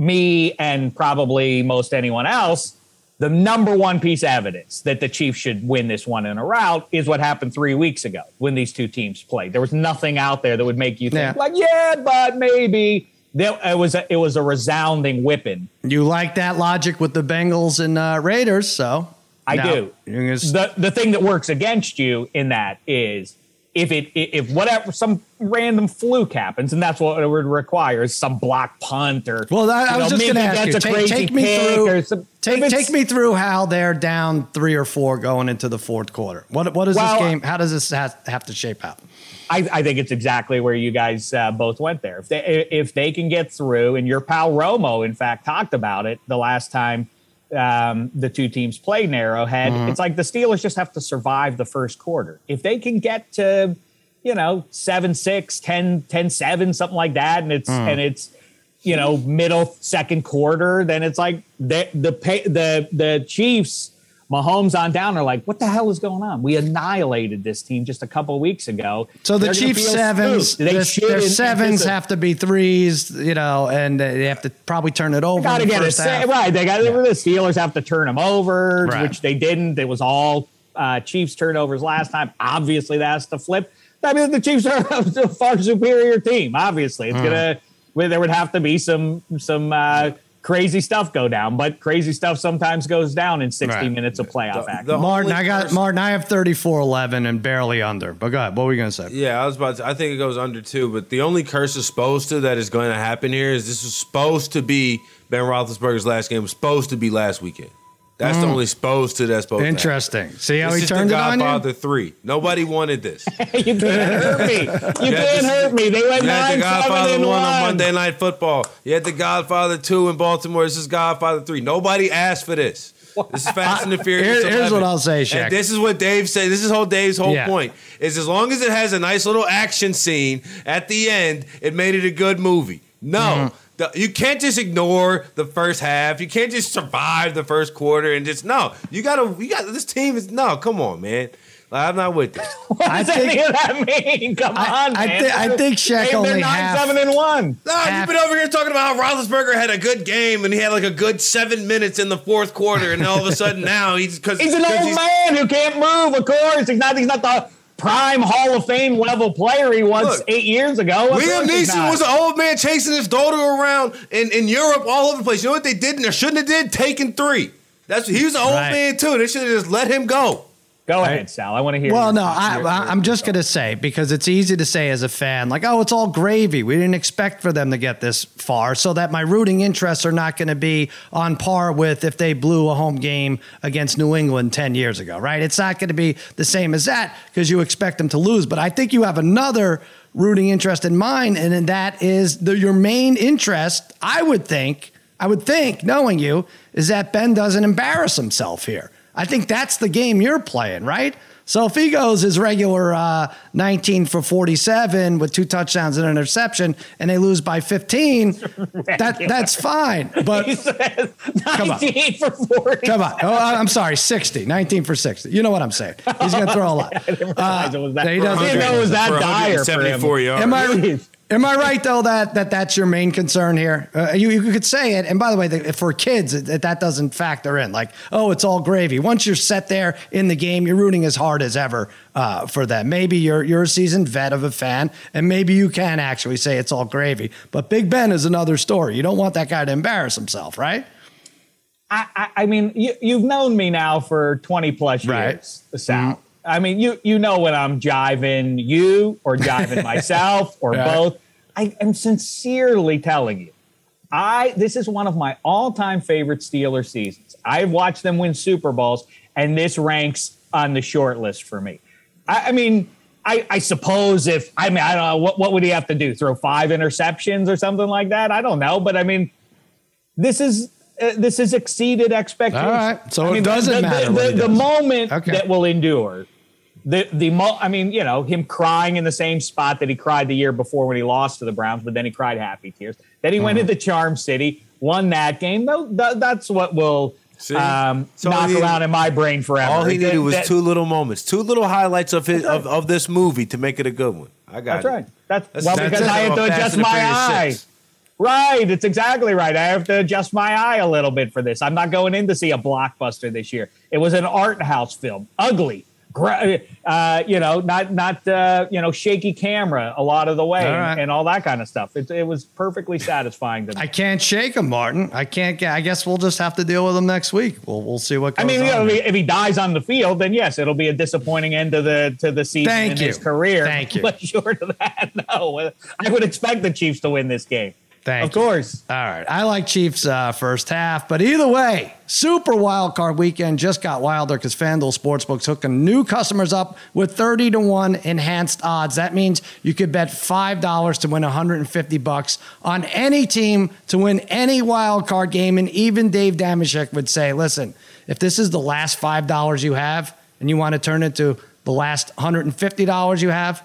me and probably most anyone else, the number one piece of evidence that the Chiefs should win this one in a route is what happened three weeks ago when these two teams played. There was nothing out there that would make you think, Yeah. like, yeah, but maybe. There, it was a, it was a resounding whipping. You like that logic with the Bengals and uh, Raiders, so I now do. s- The the thing that works against you in that is if it if whatever some random fluke happens, and that's what it would require is some block punt or Well, I, I was know, just going to ask you. Take, crazy take me through. some- take take me through how they're down three or four going into the fourth quarter. What what is Well, this game? How does this have, have to shape out? I, I think it's exactly where you guys uh, both went there. If they if they can get through, and your pal Romo, in fact, talked about it the last time um, the two teams played in Arrowhead. It's like the Steelers just have to survive the first quarter. If they can get to, you know, 7 6, 10, 10 7, something like that, and it's and it's you know middle second quarter, then it's like the the pay, the the Chiefs Mahomes on down are like, what the hell is going on? We annihilated this team just a couple weeks ago. So the gonna Chiefs sevens. They their, their sevens have to be threes, you know, and they have to probably turn it over. got to get a right. They got the Steelers have to turn them over, Right. which they didn't. It was all uh, Chiefs turnovers last time. Obviously, that's the flip. I mean, the Chiefs are a far superior team. Obviously, it's gonna. Well, there would have to be some some uh, crazy stuff go down, but crazy stuff sometimes goes down in sixty Right. minutes of playoff The- action. the- Martin, I got person- Martin. I have 34-11 and barely under. But go ahead. What were you going to say? Yeah, I was about to. I think it goes under two, but the only curse is supposed to that is going to happen here is this is supposed to be Ben Roethlisberger's last game. Was supposed to be last weekend. That's the only supposed to. That's supposed. To Mm. Interesting. See how he This is turned the it on you? Godfather three. Nobody wanted this. you can't hurt me. You can't hurt me. They went You had nine, the Godfather seven, and one one. on Monday Night Football. You had the Godfather two in Baltimore. This is Godfather three. Nobody asked for this. This is Fast and the Furious. Here- here's 11. what I'll say, Shaq. And this is what Dave said. This is whole Dave's whole Yeah. point. Is as long as it has a nice little action scene at the end, it made it a good movie. No. Mm-hmm. The- you can't just ignore the first half. You can't just survive the first quarter and just no. You gotta. You got this team is no. Come on, man. Like, I'm not with this. What I does think- any of that mean? Come I- on, I man. thi- I think Shaq They're only nine, half- seven, and one. No, Half- you've been over here talking about how Roethlisberger had a good game and he had like a good seven minutes in the fourth quarter, and all of a sudden now he's because He's an old man who can't move. Of course, he's not. He's not the prime Hall of Fame level player he was Look, eight years ago. Of Liam Neeson not. was an old man chasing his daughter around in, in Europe all over the place. You know what they did and they shouldn't have did? Taken three. That's he was an old Right. man too. They should have just let him go. Go ahead, Sal. I want to hear. Well, your- no, I, your- I, your- I'm just going to say because it's easy to say as a fan, like, oh, it's all gravy. We didn't expect for them to get this far, so that my rooting interests are not going to be on par with if they blew a home game against New England 10 years ago, right? It's not going to be the same as that because you expect them to lose. But I think you have another rooting interest in mind, and that is the, your main interest, I would think, I would think, knowing you, is that Ben doesn't embarrass himself here. I think that's the game you're playing, right? So if he goes his regular uh, 19 for 47 with two touchdowns and an interception, and they lose by 15, that that's fine. But He says Come on. 19 for 40. come on, oh, I'm sorry, 60, 19 for 60. You know what I'm saying? He's going to throw a lot. I didn't realize it was that. he doesn't know it was that dire for him. 174 yards. Am I Jeez. Am I right though that, that that's your main concern here? Uh, you, you could say it, and by the way, the, for kids, it, that doesn't factor in. Like, oh, it's all gravy. Once you're set there in the game, you're rooting as hard as ever uh, for them. Maybe you're you're a seasoned vet of a fan, and maybe you can actually say it's all gravy. But Big Ben is another story. You don't want that guy to embarrass himself, right? I, I, I mean, you, you've known me now for 20 plus years, Right. Sal. I mean, you you know when I'm jiving you or jiving myself or Right. both. I am sincerely telling you, I this is one of my all-time favorite Steeler seasons. I've watched them win Super Bowls, and this ranks on the short list for me. I, I mean, I, I suppose if I mean I don't know what what would he have to do? Throw five interceptions or something like that? I don't know, but I mean, this is uh, this has exceeded expectations. All right. So I it mean, doesn't the, matter The, the, the does. moment Okay. that will endure. The the mo- I mean, you know, him crying in the same spot that he cried the year before when he lost to the Browns, but then he cried happy tears. Then he went Uh-huh. into Charm City, won that game. Tho- That's what will See? um, So knock he- around in my brain forever. All he needed That- was that- two little moments, two little highlights of his of, of this movie to make it a good one. I got it. That's it. right. That's, That's- well that's because. I had to adjust my eye. six. Right, it's exactly right. I have to adjust my eye a little bit for this. I'm not going in to see a blockbuster this year. It was an art house film, ugly, uh, you know, not not uh, you know shaky camera a lot of the way All and, and all that kind of stuff. It, it was perfectly satisfying to me. I can't shake him, Martin. I can't get. I guess we'll just have to deal with him next week. We'll we'll see what I mean, you know, if he, if he dies on the field, then yes, it'll be a disappointing end to the to the season Thank in you. his career. Thank you. But short of that, no, I would expect the Chiefs to win this game. Thank of you. course. All right. I like Chiefs uh, first half, but either way, super wild card weekend just got wilder because FanDuel Sportsbook's hooking new customers up with 30 to 1 enhanced odds. That means you could bet $5 to win 150 bucks on any team to win any wild card game. And even Dave Dameshek would say, listen, if this is the last $5 you have and you want to turn it to the last $150 you have,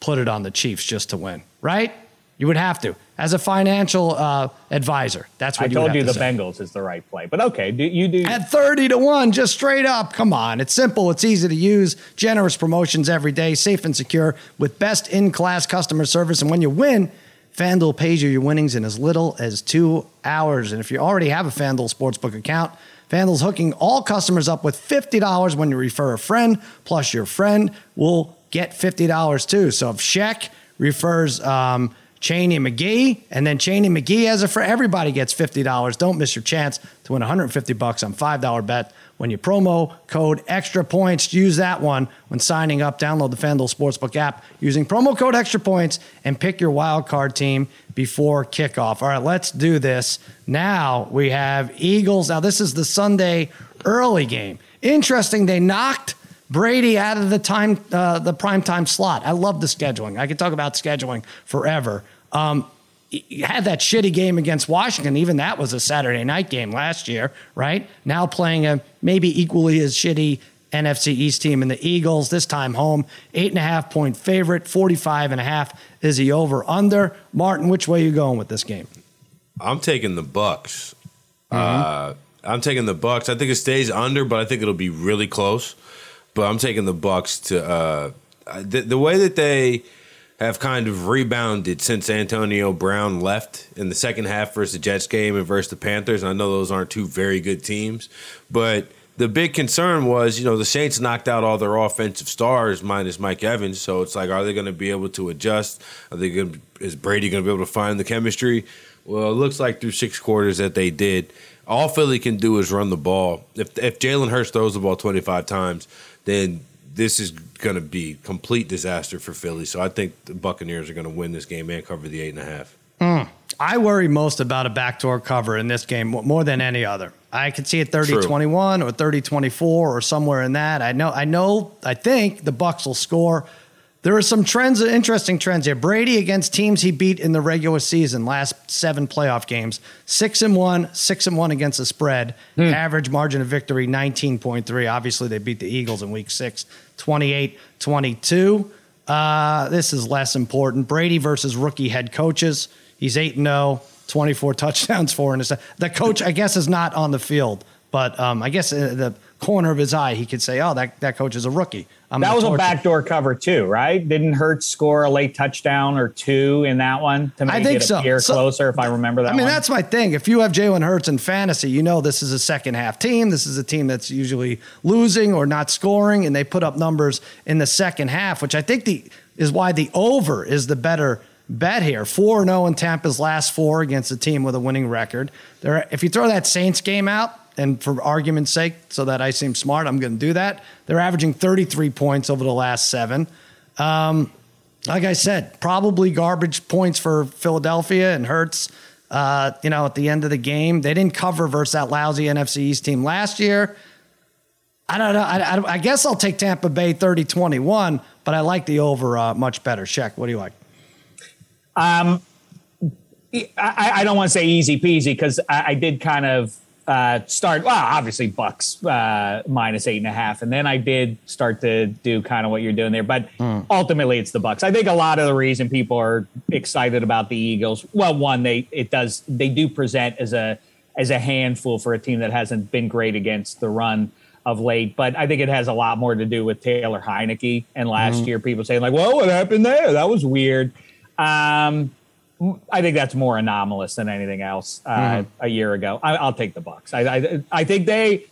put it on the Chiefs just to win, right? You would have to as a financial uh, advisor. That's what I you told you to the say. Bengals is the right play, but okay, do, you do. At 30 to 1, just straight up. Come on. It's simple. It's easy to use. Generous promotions every day, safe and secure with best in class customer service. And when you win, FanDuel pays you your winnings in as little as two hours. And if you already have a FanDuel Sportsbook account, FanDuel's hooking all customers up with $50 when you refer a friend, plus your friend will get $50 too. So if Sheck refers, um, Cheney McGee, and then Cheney McGee as a for everybody gets fifty dollars. Don't miss your chance to win 150 bucks on five dollar bet when you promo code extra points. Use that one when signing up. Download the FanDuel Sportsbook app using promo code extra points and pick your wild card team before kickoff. All right, let's do this. Now we have Eagles. Now this is the Sunday early game. Interesting. They knocked. Brady out of the time, uh, the prime time slot. I love the scheduling. I could talk about scheduling forever. Um, you had that shitty game against Washington. Even that was a Saturday night game last year, right? Now playing a maybe equally as shitty NFC East team in the Eagles, this time home. Eight and a half point favorite, 45 and a half is the over under. Martin, which way are you going with this game? I'm taking the Bucks. Uh, I'm taking the Bucks. I think it stays under, but I think it'll be really close. But I'm taking the Bucks to uh, the, the way that they have kind of rebounded since Antonio Brown left in the second half versus the Jets game and versus the Panthers. I know those aren't two very good teams, but the big concern was, you know, the Saints knocked out all their offensive stars minus Mike Evans. So it's like, are they going to be able to adjust? Are they going? Is Brady going to be able to find the chemistry? Well, it looks like through six quarters that they did. All Philly can do is run the ball. If if Jalen Hurts throws the ball twenty five times, then this is going to be complete disaster for Philly. So I think the Buccaneers are going to win this game and cover the eight and a half. Hmm. I worry most about a backdoor cover in this game more than any other. I could see it 30-21 or 30-24 or somewhere in that. I know I know I think the Bucks will score. There are some trends, interesting trends here. Brady against teams he beat in the regular season, last seven playoff games, six and one, six and one against the spread. Average margin of victory, 19.3. Obviously, they beat the Eagles in week six, 28 22. Uh, this is less important. Brady versus rookie head coaches. He's 8 0, 24 touchdowns, four and The coach, I guess, is not on the field, but um, I guess uh, the corner of his eye, he could say, oh, that, that coach is a rookie. I'm that was a torch him." backdoor cover too, right? Didn't Hurts score a late touchdown or two in that one to make I think it so. appear So- closer? If I remember that. I mean, one? that's my thing. If you have Jalen Hurts in fantasy, you know this is a second half team. This is a team that's usually losing or not scoring, and they put up numbers in the second half, which I think the is why the over is the better bet here. 4 0 in Tampa's last four against a team with a winning record. There, if you throw that Saints game out, and for argument's sake, so that I seem smart, I'm going to do that. They're averaging 33 points over the last seven. Um, like I said, probably garbage points for Philadelphia and Hurts. Uh, you know, at the end of the game, they didn't cover versus that lousy NFC East team last year. I don't know. I, I, I guess I'll take Tampa Bay 30 21, but I like the over uh, much better. Check. what do you like? I, I don't want to say easy peasy because I, I did kind of uh, start. Well, obviously Bucks uh, minus eight and a half, and then I did start to do kind of what you're doing there. But ultimately, it's the Bucks. I think a lot of the reason people are excited about the Eagles. Well, one, they it does they do present as a as a handful for a team that hasn't been great against the run of late. But I think it has a lot more to do with Taylor Heinicke and last year people saying like, "Well, what happened there? That was weird." Um, I think that's more anomalous than anything else. Uh, A year ago, I, I'll take the Bucks. I, I I think they,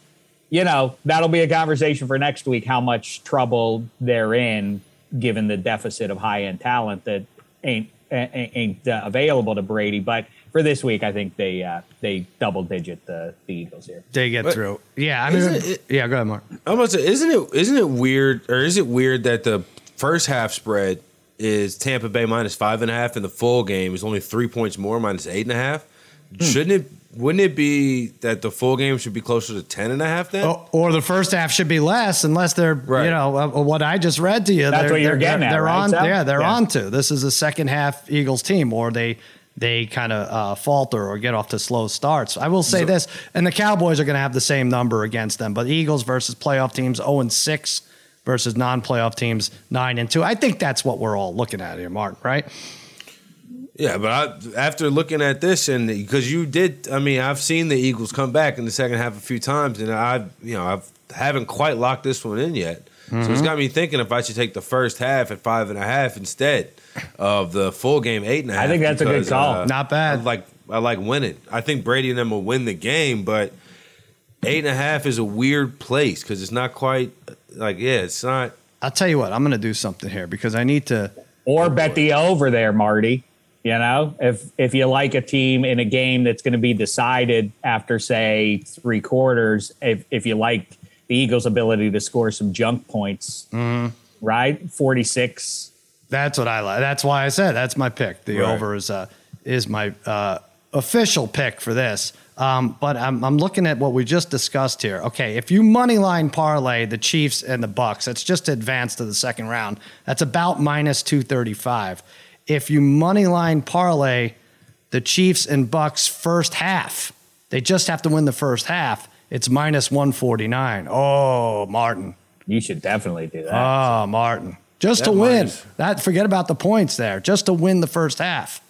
you know, that'll be a conversation for next week. How much trouble they're in, given the deficit of high end talent that ain't ain't, ain't uh, available to Brady. But for this week, I think they uh, they double digit the, the Eagles here. They get through. Yeah, I mean, it- yeah, go ahead, Mark. I'm gonna say, isn't it isn't it weird or is it weird that the first half spread is Tampa Bay minus five in a half and the full game is only three points more minus eight and a half? Shouldn't it wouldn't it be that the full game should be closer to ten and a half then? Or, or the first half should be less, unless they're, Right. you know, uh, what I just read to you. That's they're, what you're they're, getting they're, at, they're right, on. Sal? Yeah, they're Yeah. on to. This is a second half Eagles team, or they they kind of uh, falter or get off to slow starts. I will say this, and the Cowboys are going to have the same number against them, but Eagles versus playoff teams, zero and six versus non-playoff teams, nine and two. I think that's what we're all looking at here, Martin. Right? Yeah, but I, after looking at this and because you did, I mean, I've seen the Eagles come back in the second half a few times, and I, you know, I've haven't quite locked this one in yet. So it's Mm-hmm. got me thinking if I should take the first half at five and a half instead of the full game eight and a half. I think that's a good because, call. Not bad. I like I like winning. I think Brady and them will win the game, but eight and a half is a weird place because it's not quite like yeah, it's not. I'll tell you what, I'm going to do something here because I need to. Or bet the over there, Marty. You know, if if you like a team in a game that's going to be decided after say three quarters, if if you like the Eagles' ability to score some junk points, right? Forty six. That's what I like. That's why I said that's my pick. The Right. over is uh, is my uh, official pick for this. Um, but I'm, I'm looking at what we just discussed here. Okay, if you money line parlay the Chiefs and the Bucks, that's just to advance to the second round. That's about minus two thirty five. If you money line parlay the Chiefs and Bucks first half, they just have to win the first half. It's minus one forty nine. Oh, Martin. You should definitely do that. Oh, Martin. Just That to win. minus- That forget about the points there. Just to win the first half.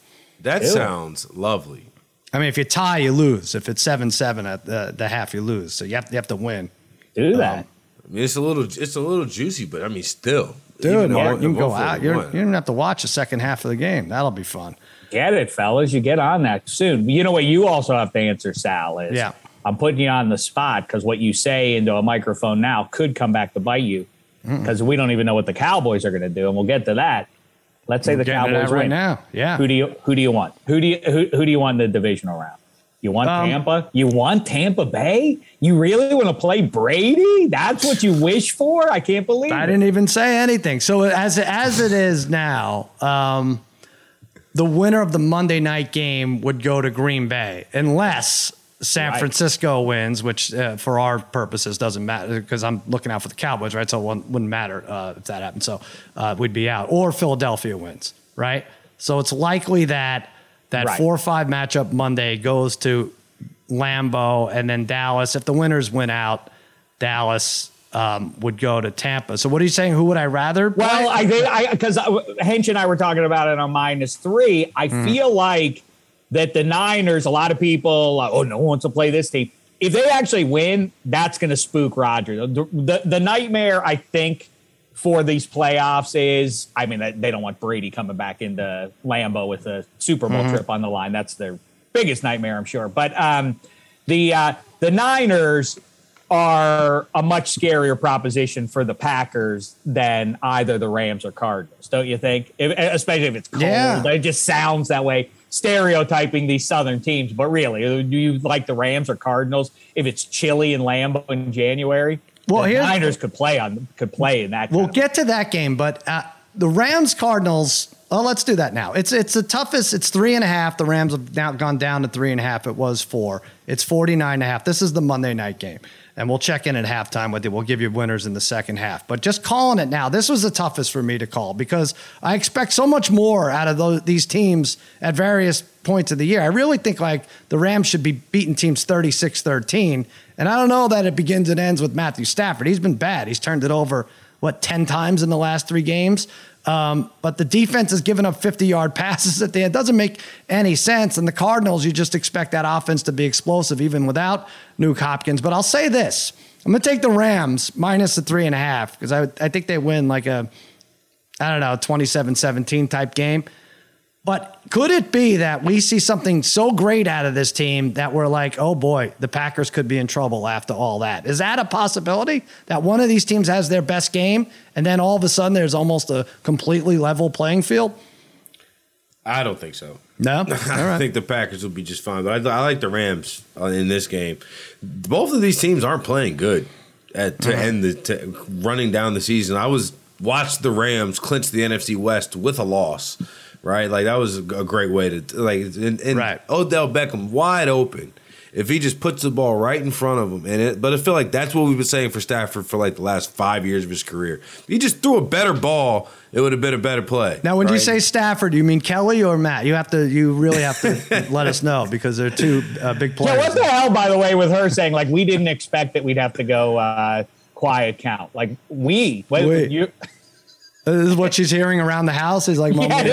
That Ew. sounds lovely. I mean, if you tie, you lose. If it's seven seven at the, the half, you lose. So you have you have to win. do that. Um, I mean, it's a little, it's a little juicy, but I mean, still, Dude, even you, though can- you can I'm go for out. the You're, one. you don't even have to watch the second half of the game. That'll be fun. Get it, fellas. You get on that soon. You know what? You also have to answer, Sal. Is Yeah. I'm putting you on the spot because what you say into a microphone now could come back to bite you because we don't even know what the Cowboys are going to do, and we'll get to that. Let's say the Cowboys right win. now. Yeah. Who do you who do you want? Who do you who, who do you want in the divisional round? You want Um, Tampa? You want Tampa Bay? You really want to play Brady? That's what you wish for? I can't believe I it. didn't even say anything. So as as it is now, um, the winner of the Monday night game would go to Green Bay, unless San Right. Francisco wins, which uh, for our purposes doesn't matter because I'm looking out for the Cowboys, right? So it wouldn't, matter uh, if that happened. So uh, we'd be out, or Philadelphia wins, right? So it's likely that that Right. four or five matchup Monday goes to Lambeau, and then Dallas. If the winners win out, Dallas um, would go to Tampa. So what are you saying? Who would I rather? play? Well, I think I because Hench and I were talking about it on minus three. I Hmm. feel like that the Niners, a lot of people, like, oh, no one wants to play this team. If they actually win, that's going to spook Roger. The, the, the nightmare, I think, for these playoffs is, I mean, they don't want Brady coming back into Lambeau with a Super Bowl Mm-hmm. trip on the line. That's their biggest nightmare, I'm sure. But um, the uh, the Niners are a much scarier proposition for the Packers than either the Rams or Cardinals, don't you think? If, especially if it's cold, Yeah. it just sounds that way. Stereotyping these Southern teams, but really, do you like the Rams or Cardinals if it's chilly in Lambeau in January? Well, the Niners could play on could play in that. We'll get to that game, but uh, the Rams Cardinals. Oh, let's do that now. It's it's the toughest. It's three and a half. The Rams have now gone down to three and a half. It was four. It's 49 and a half. This is the Monday night game. And we'll check in at halftime with you. We'll give you winners in the second half. But just calling it now, this was the toughest for me to call because I expect so much more out of those, these teams at various points of the year. I really think like the Rams should be beating teams 36 13. And I don't know that it begins and ends with Matthew Stafford. He's been bad. He's turned it over, what, 10 times in the last three games? Um, but the defense has given up 50 yard passes at the end. It doesn't make any sense. And the Cardinals, you just expect that offense to be explosive even without Nuk Hopkins. But I'll say this I'm going to take the Rams minus the three and a half because I, I think they win like a, I don't know, 27 17 type game. But could it be that we see something so great out of this team that we're like, oh boy, the Packers could be in trouble after all that? Is that a possibility that one of these teams has their best game and then all of a sudden there's almost a completely level playing field? I don't think so. No. All I right. think the Packers will be just fine. But I, I like the Rams uh, in this game. Both of these teams aren't playing good at, to end the to, running down the season. I was watched the Rams clinch the NFC West with a loss, right? Like that was a, a great way to like. And, and Right. Odell Beckham wide open. If he just puts the ball right in front of him, and it, but I feel like that's what we've been saying for Stafford for like the last five years of his career. If he just threw a better ball, it would have been a better play. Now, when you say Stafford, do you mean Kelly or Matt? You have to, you really have to let us know because they're two uh, big Yeah, players. what the hell, by the way, with her saying like we didn't expect that we'd have to go uh, quiet count. Like we, wait, We. you. This is what she's hearing around the house. Is like, Mom, Yeah, on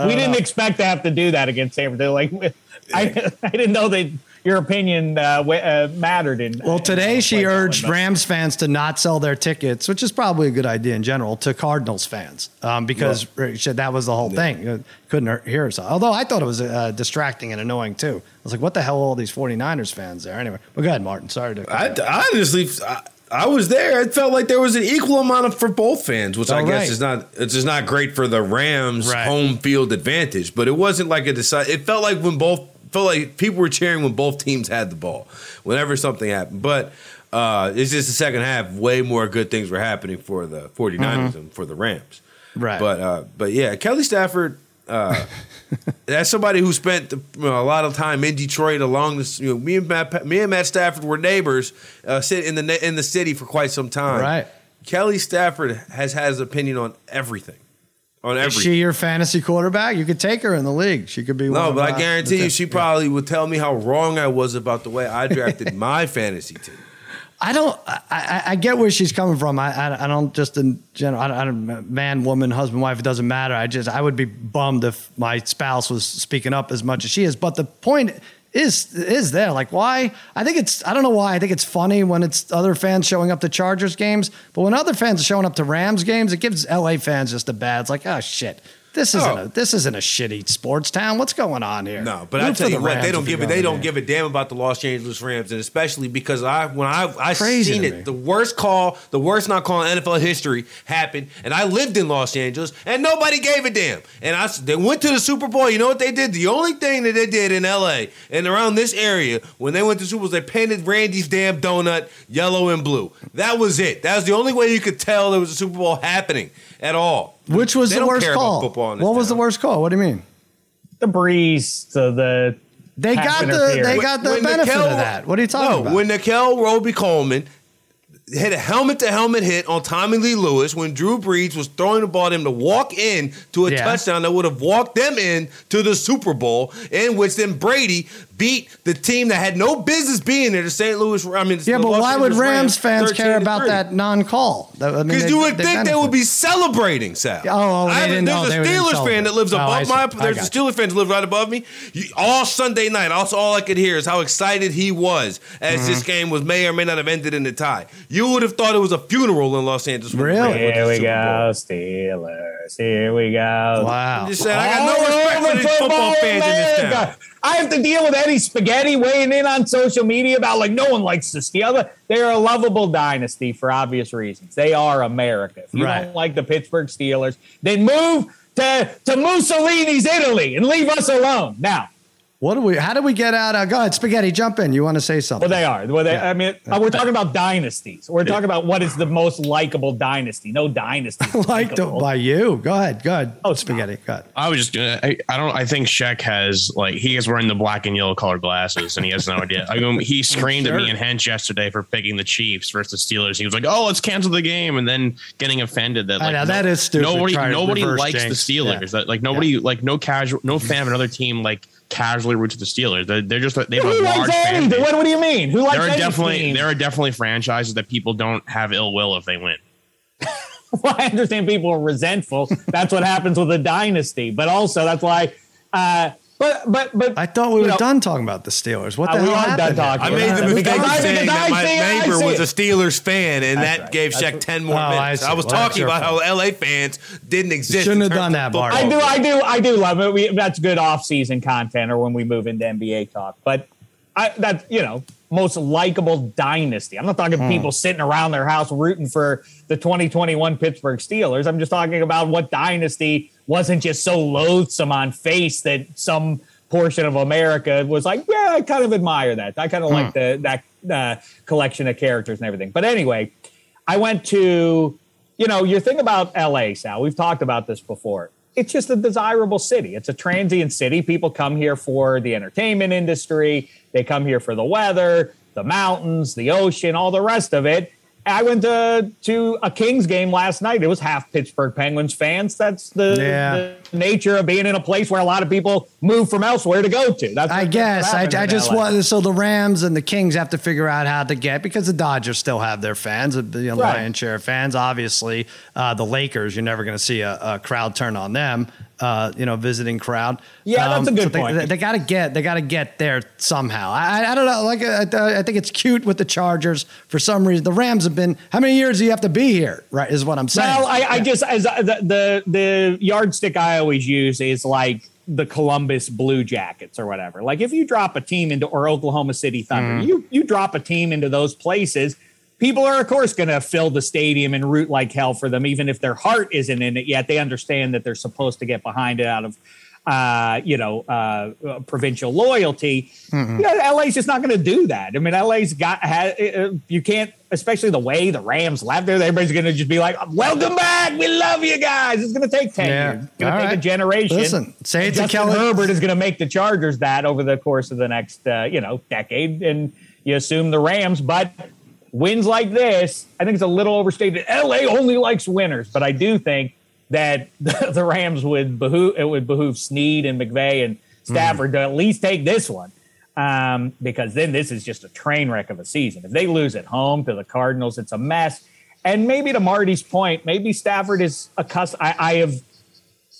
the we didn't know. expect to have to do that against San Francisco. Like, I, I didn't know that your opinion uh, w- uh, mattered. In Well, today some she urged but- Rams fans to not sell their tickets, which is probably a good idea in general, to Cardinals fans um, because she said that was the whole thing. Uh, Couldn't hear- hear herself. Although I thought it was uh, distracting and annoying too. I was like, what the hell are all these 49ers fans there? Anyway, but go ahead, Martin. Sorry to. I, I honestly, I, I was there. It felt like there was an equal amount of for both fans, which I Oh, guess right. is not. It's just not great for the Rams' Right. home field advantage. But it wasn't like a decide. It felt like when both felt like people were cheering when both teams had the ball. Whenever something happened, but. Uh, it's just the second half. Way more good things were happening for the 49ers than for the Rams. Right. But uh, but yeah, Kelly Stafford. Uh, that's somebody who spent you know, a lot of time in Detroit. Along this, you know, me and Matt, me and Matt Stafford were neighbors. Uh, sit in the in the city for quite some time. Right. Kelly Stafford has had his opinion on everything. On Is she your fantasy quarterback? You could take her in the league. She could be. one no, but I guarantee you, she probably would tell me how wrong I was about the way I drafted my fantasy team. I don't. I, I, get where she's coming from. I, I, I don't just in general. I don't, I don't. Man, woman, husband, wife. It doesn't matter. I just. I would be bummed if my spouse was speaking up as much as she is. But the point is is there. Like why? I think it's. I don't know why. I think it's funny when it's other fans showing up to Chargers games, but when other fans are showing up to Rams games, it gives LA fans just a bad. It's like oh shit. This isn't Oh. a this isn't a shitty sports town. What's going on here? No, but I tell you the what, they don't give it. They don't give a damn about the Los Angeles Rams, and especially because I when I I Crazy seen it, me. the worst call, the worst not call in NFL history happened, and I lived in Los Angeles, and nobody gave a damn. And I they went to the Super Bowl. You know what they did? The only thing that they did in LA and around this area when they went to Super Bowl, they painted Randy's damn donut yellow and blue. That was it. That was the only way you could tell there was a Super Bowl happening at all. Which was They the don't worst care about call? football in this What was the worst call? What do you mean? the breeze to the They got the interference. they got the When benefit Nickel- of that. What are you talking no, about? when Nickell Robey-Coleman hit a helmet to helmet hit on Tommylee Lewis when Drew Brees was throwing the ball to him to walk in to a Yeah. touchdown that would have walked them in to the Super Bowl, in which then Brady beat the team that had no business being there, the St. Louis. I mean, yeah, but Los why would Rams fans care about that non-call? That- I mean, Because you would they think they benefit. would be celebrating, Sal. Oh, oh, they I didn't- There's oh, a Steelers fan that lives Oh, above see. my. There's a Steelers fan that lives right above me. You, all Sunday night, also all I could hear is how excited he was as this Mm-hmm. game was may or may not have ended in a tie. You would have thought it was a funeral in Los Angeles. Really? Rams Here the we go, Steelers. Here we go. Wow. I'm just saying, I got no All respect for these football fans in this town. I have to deal with Eddie Spaghetti weighing in on social media about like no one likes the Steelers. They're a lovable dynasty for obvious reasons. They are America. If you Right. don't like the Pittsburgh Steelers, then move to, to Mussolini's Italy and leave us alone. Now, What do we? How do we get out? Uh, go ahead, spaghetti. Jump in. You want to say something? well, they are. Well, they, Yeah. I mean, uh, we're talking about dynasties. We're talking about what is the most likable dynasty. No dynasty. Liked likable. by you. Go ahead. Go ahead. Oh, spaghetti. Go ahead. I was just gonna. I, I don't. I think Shaq has like he is wearing the black and yellow colored glasses, and he has no idea. I mean, he screamed at me and Hench yesterday for picking the Chiefs versus the Steelers. He was like, "Oh, let's cancel the game," and then getting offended that I like know, that is stupid. Nobody, nobody likes jinx. the Steelers. Yeah. That like nobody, like no casual, no fan of another team like casually root to the Steelers. They're, they're just they have Who a likes large fan base. What, what do you mean? Who likes there are definitely team? there are definitely franchises that people don't have ill will if they win. well, I understand people are resentful. That's what happens with a dynasty. But also, that's why. Uh, but but but I thought we were know, done talking about the Steelers. What Uh, the we hell are done happened? talking. I made the mistake of saying that my see neighbor was a Steelers fan, and That's that right. gave That's Shaq right. ten more Oh, I minutes. see. I, was Well, talking about fault. how LA fans didn't exist. shouldn't have done that, of Bart. I do, I do, I do love it. We, that's good off-season content, or when we move into NBA talk. But I, that's you know most likable dynasty. I'm not talking Hmm. people sitting around their house rooting for the 2021 Pittsburgh Steelers. I'm just talking about what dynasty wasn't just so loathsome on face that some portion of America was like, yeah, I kind of admire that. I kind of like the that uh, collection of characters and everything. But anyway, I went to, you know, your thing about LA, Sal. We've talked about this before. It's just a desirable city. It's a transient city. People come here for the entertainment industry. They come here for the weather, the mountains, the ocean, all the rest of it. I went to to a Kings game last night. It was half Pittsburgh Penguins fans. That's the, Yeah. the nature of being in a place where a lot of people move from elsewhere to go to. That's I guess I, I just LA. want so the Rams and the Kings have to figure out how to get because the Dodgers still have their fans, the you know, Right. lion's share of fans. Obviously, uh, the Lakers, you're never going to see a, a crowd turn on them. Uh, you know, visiting crowd. Um, Yeah, that's a good they, point. They, got to get they got to get there somehow. I, I- don't know. Like I, I think it's cute with the Chargers for some reason. The Rams have been. How many years do you have to be here? Right, is what I'm saying. Well, I, I just as uh, the, the the yardstick I always use is like the Columbus Blue Jackets or whatever. Like if you drop a team into or Oklahoma City Thunder, Mm. you you drop a team into those places. People are, of course, going to fill the stadium and root like hell for them, even if their heart isn't in it yet. They understand that they're supposed to get behind it out of, uh, you know, uh, uh, provincial loyalty. Yeah, LA's just not going to do that. I mean, LA's got ha, uh, you can't, especially the way the Rams left there. Everybody's going to just be like, "Welcome back, we love you guys." It's going to take ten Yeah. years. It's going to take right. a generation. Listen, say it to Justin Kelly- Herbert is going to make the Chargers that over the course of the next, uh, you know, decade, and you assume the Rams, but. Wins like this, I think it's a little overstated. LA only likes winners, but I do think that the, Rams would behoove it would behoove Snead and McVay and Stafford to at least take this one. Um, because then this is just a train wreck of a season. If they lose at home to the Cardinals, it's a mess. And maybe to Marty's point, maybe Stafford is a cuss. I, I have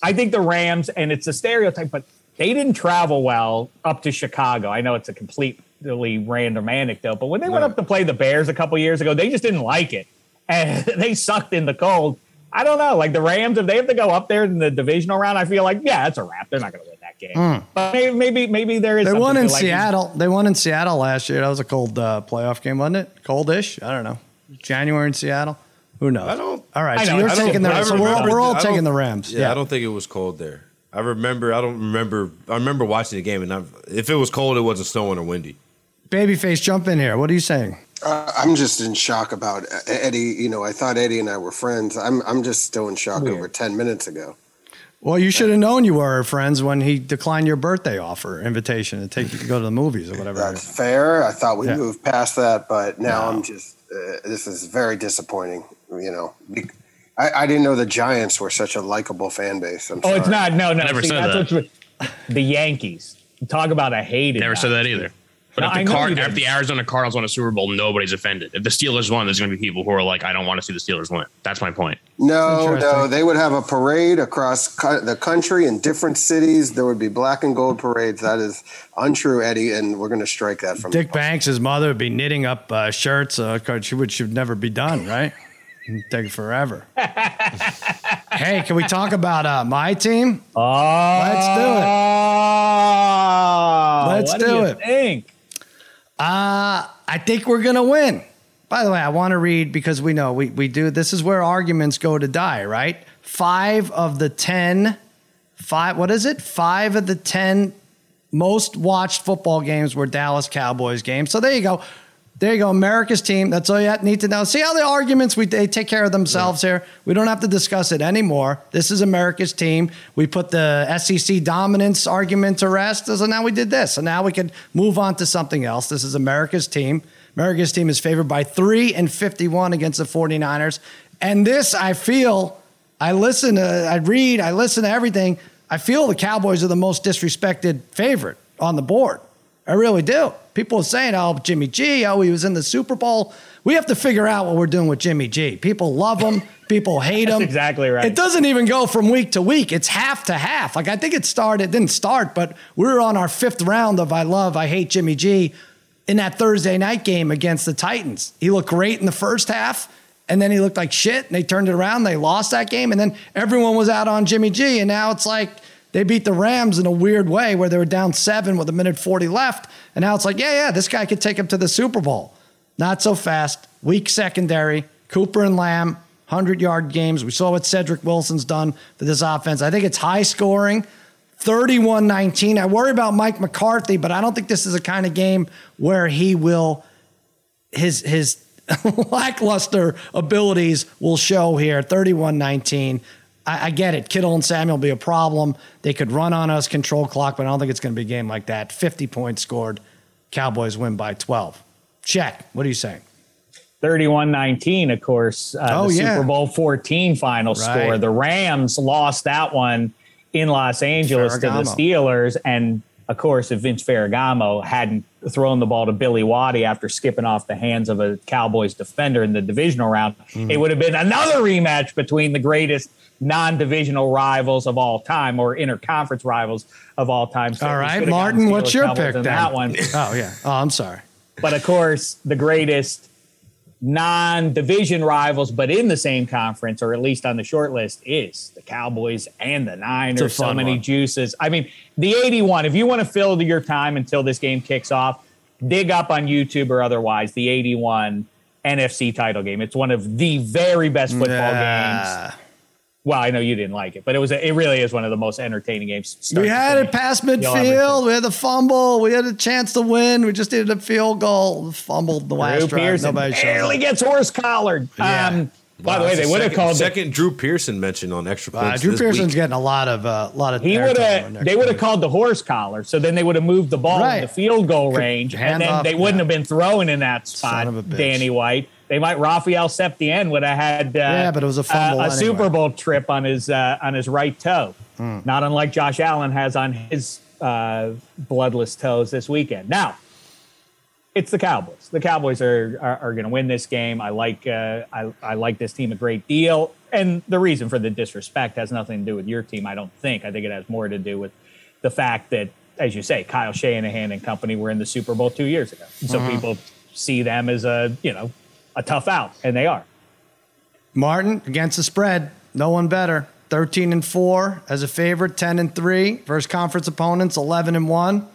I think the Rams, and it's a stereotype, but they didn't travel well up to Chicago. I know it's a completely random anecdote, but when they went up to play the Bears a couple years ago, they just didn't like it. And they sucked in the cold. I don't know. Like the Rams, if they have to go up there in the divisional round, I feel like, yeah, that's a wrap. They're not going to win that game. But maybe, maybe, maybe there is. They won to in like- Seattle. They won in Seattle last year. That was a cold uh, playoff game, wasn't it? Coldish. I don't know. January in Seattle. Who knows? I don't- All right, I so know, you're taking I the. So we're, we're all taking the Rams. Yeah, I don't think it was cold there. I remember. I don't remember. I remember watching the game, and I, if it was cold, it wasn't snowing or windy. Babyface, jump in here. What are you saying? Uh, I'm just in shock about uh, Eddie. You know, I thought Eddie and I were friends. I'm I'm just still in shock Weird. over ten minutes ago. Well, you should have known you were friends when he declined your birthday offer invitation to take you to go to the movies or whatever. That's fair. I thought we Yeah. moved past that, but now No. I'm just. Uh, this is very disappointing. You know, I, I didn't know the Giants were such a likable fan base. I'm Oh, it's not. No, no. Never See, said that's what's- the Yankees. Talk about a hated. Never said that either. But No, if the know Card- you if the Arizona Cardinals won a Super Bowl, nobody's offended. If the Steelers won, there's going to be people who are like, I don't want to see the Steelers win. That's my point. No, Interesting. no, they would have a parade across co- the country in different cities. There would be black and gold parades. That is untrue, Eddie, and we're going to strike that from. Dick Banks, his mother, would be knitting up uh, shirts. Uh, 'cause she would should never be done, right? It'd Take forever. hey, can we talk about uh, my team? Oh, Let's do it. Let's what do you it. Think? Uh, I think we're gonna win. By the way, I want to read because we know we, we do this is where arguments go to die, right? Five of the ten, five what is it? Five of the ten most watched football games were Dallas Cowboys games. So there you go. There you go. America's team. That's all you need to know. See how the arguments we they take care of themselves here. We don't have to discuss it anymore. This is America's team. We put the SEC dominance argument to rest. So now we did this. So now we can move on to something else. This is America's team. America's team is favored by three and 51 against the 49ers. And this, I feel, I listen to, I read, I listen to everything. I feel the Cowboys are the most disrespected favorite on the board. I really do. People are saying, oh, Jimmy G, oh, he was in the Super Bowl. We have to figure out what we're doing with Jimmy G. People love him, people hate him. exactly right. It doesn't even go from week to week. It's half to half. Like I think it started, it didn't start, but we were on our fifth round of I love, I hate Jimmy G in that Thursday night game against the Titans. He looked great in the first half, and then he looked like shit, and they turned it around. They lost that game, and then everyone was out on Jimmy G, and now it's like they beat the Rams in a weird way where they were down seven with a minute 40 left, and now it's like, yeah, yeah, this guy could take him to the Super Bowl. Not so fast. Weak secondary. Cooper and Lamb, 100 yard games. We saw what Cedric Wilson's done for this offense. I think it's high scoring. 31 19. I worry about Mike McCarthy, but I don't think this is a kind of game where he will, his, his lackluster abilities will show here. 31 19. I, I get it. Kittle and Samuel will be a problem. They could run on us, control clock, but I don't think it's going to be a game like that. 50 points scored. Cowboys win by 12. Check. What are you saying? 31-19, of course, uh, Oh, the yeah. Super Bowl 14 final Right. score. The Rams lost that one in Los Angeles to the Steelers. And of course, if Vince Ferragamo hadn't thrown the ball to Billy Waddy after skipping off the hands of a Cowboys defender in the divisional round, Mm-hmm. it would have been another rematch between the greatest non-divisional rivals of all time or interconference rivals of all time. So All right, Martin, what's your pick then? that one. Oh yeah. Oh, I'm sorry. But of course, the greatest non-division rivals, but in the same conference, or at least on the short list, is the Cowboys and the Niners. So many one. juices. I mean, the 81, if you want to fill your time until this game kicks off, dig up on YouTube or otherwise the 81 NFC title game. It's one of the very best football games. Yeah. Well, I know you didn't like it, but it was a, it really is one of the most entertaining games. We had it past midfield. We had the fumble. We had a chance to win. We just needed a field goal. Fumbled the last Drew drive. Pearson Nobody showed barely up. gets horse collared. Yeah. Um, by the way, they the would have second- called it second Drew Pearson mentioned on extra Uh, points. Drew this Pearson's week. getting a lot of uh, lot of. He would have. They would have called the horse collar, so then they would have moved the ball Right. in the field goal range, and then off, they wouldn't yeah. have been throwing in that spot. of a bitch. Danny White. They might Rafael Septien would have had. Uh, Yeah, but it was a fumble a anyway. Super Bowl trip on his uh, on his right toe, Hmm. not unlike Josh Allen has on his uh, bloodless toes this weekend. Now, it's the Cowboys. The Cowboys are are, are going to win this game. I like uh, I, I like this team a great deal, and the reason for the disrespect has nothing to do with your team. I don't think. I think it has more to do with the fact that, as you say, Kyle Shanahan and company were in the Super Bowl two years ago, so people see them as a you know a tough out, and they are. Martin against the spread. No one better. 13 and 4 as a favorite, 10 and 3 versus conference opponents, 11 and 1.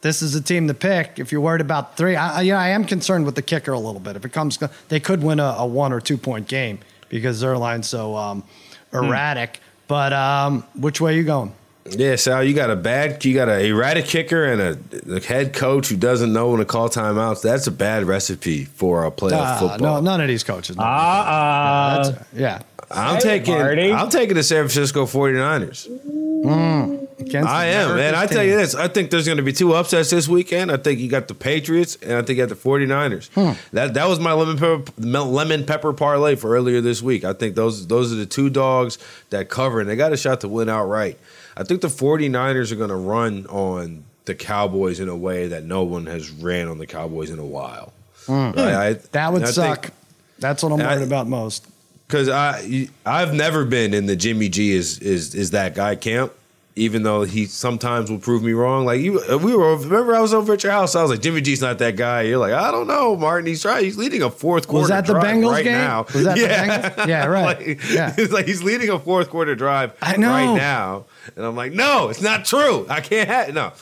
This is a team to pick if you're worried about three. I, I- yeah, I am concerned with the kicker a little bit. If it comes, they could win a, a one or two point game because their line's so um, erratic. But um, which way are you going? Yeah, Sal, you got a bad, you got a erratic kicker and a, a head coach who doesn't know when to call timeouts. That's a bad recipe for a playoff Uh, football. no, none of these coaches. know. Uh, That's- yeah, I'm Hey, taking, Marty. I'm taking the San Francisco 49ers. Against I am, man. I tell you this. I think there's going to be two upsets this weekend. I think you got the Patriots and I think you got the 49ers. Hmm. That that was my lemon pepper, lemon pepper parlay for earlier this week. I think those those are the two dogs that cover and they got a shot to win outright. I think the 49ers are going to run on the Cowboys in a way that no one has ran on the Cowboys in a while. Right? I- Hmm. That would I think- suck. That's what I'm worried about most. Cause I I've never been in the Jimmy G is is is that guy camp. Even though he sometimes will prove me wrong, like you, we were. Remember, I was over at your house. I was like, "Jimmy G's not that guy." You're like, "I don't know, Martin. He's trying. He's leading a fourth quarter. Was that the drive Bengals right game? now. Was that the. Bengals? Yeah, right. like, Yeah. It's like he's leading a fourth quarter drive I know. right now, and I'm like, "No, it's not true. I can't have no."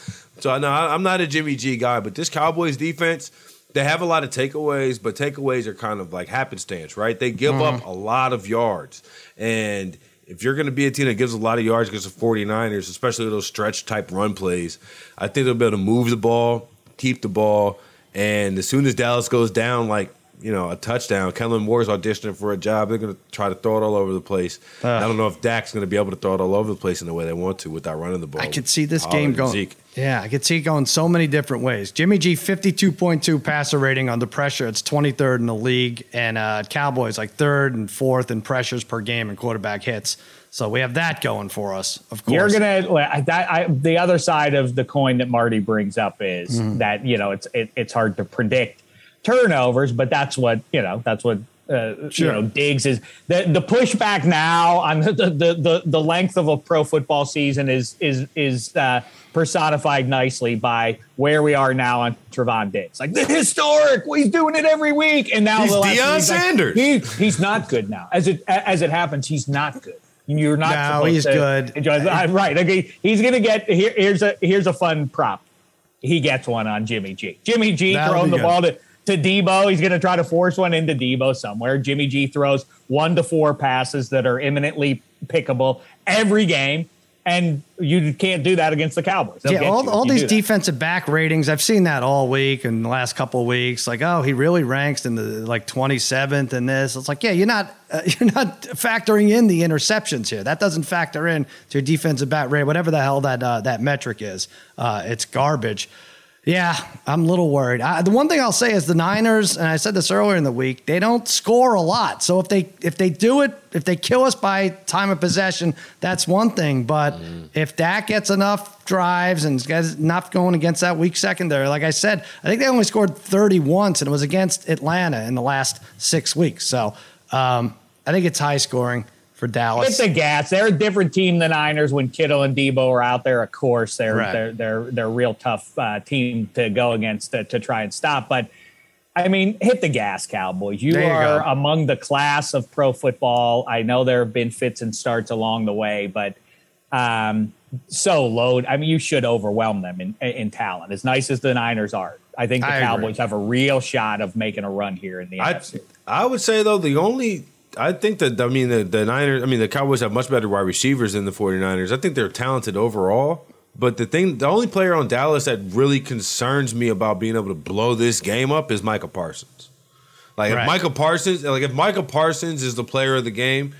So I- I'm not a Jimmy G guy, but this Cowboys defense. They have a lot of takeaways, but takeaways are kind of like happenstance, right? They give Mm-hmm. up a lot of yards. And if you're going to be a team that gives a lot of yards against the 49ers, especially those stretch type run plays, I think they'll be able to move the ball, keep the ball. And as soon as Dallas goes down, like, you know, a touchdown, Kellen Moore's auditioning for a job. They're going to try to throw it all over the place. I don't know if Dak's going to be able to throw it all over the place in the way they want to without running the ball. I could see this Pollard game going. Zeke. Yeah, I could see it going so many different ways. Jimmy G, 52.2 passer rating under pressure. It's 23rd in the league. And uh, Cowboys, like third and fourth in pressures per game and quarterback hits. So we have that going for us, of course. You're gonna that I, the other side of the coin that Marty brings up is Mm-hmm. that you know it's it, it's hard to predict turnovers, but that's what you know that's what uh, you know Diggs is the the pushback now on the the, the the length of a pro football season is is is uh, personified nicely by where we are now on Trevon Diggs, like the historic. He's doing it every week, and now He's Deion week, like, Sanders. he, he's not good now. As it as it happens, he's not good. You're not. No, he's to good. enjoy- right. Okay. He's gonna get here. Here's a here's a fun prop. He gets one on Jimmy G. Jimmy G That'll throwing the good. ball to, to Debo. He's gonna try to force one into Debo somewhere. Jimmy G throws one to four passes that are imminently pickable every game, and you can't do that against the Cowboys. They'll yeah, all, all these defensive back ratings, I've seen that all week and the last couple of weeks. Like, oh, he really ranks in the like 27th in this. It's like, yeah, you're not uh, you're not factoring in the interceptions here. That doesn't factor in to your defensive back rate, whatever the hell that uh, that metric is. Uh, it's garbage. Yeah, I'm a little worried. I, the one thing I'll say is the Niners, and I said this earlier in the week, they don't score a lot. So if they if they do it, if they kill us by time of possession, that's one thing. But mm. if Dak gets enough drives and gets enough going against that weak secondary, like I said, I think they only scored 30 once, and it was against Atlanta in the last six weeks. So um, I think it's high scoring for Dallas. It's a gas. They're a different team than the Niners when Kittle and Debo are out there. Of course, they're right. they're they're they're a real tough uh, team to go against to, to, try and stop. But I mean, hit the gas, Cowboys. You, you are go. among the class of pro football. I know there have been fits and starts along the way, but um, so load. I mean, you should overwhelm them in, in talent. As nice as the Niners are, I think the I Cowboys agree. have a real shot of making a run here in the I, NFC. I would say though the only I think that I mean the, the Niners I mean the Cowboys have much better wide receivers than the 49ers. I think they're talented overall. But the thing the only player on Dallas that really concerns me about being able to blow this game up is Micah Parsons. Like right. if Micah Parsons like if Micah Parsons is the player of the game,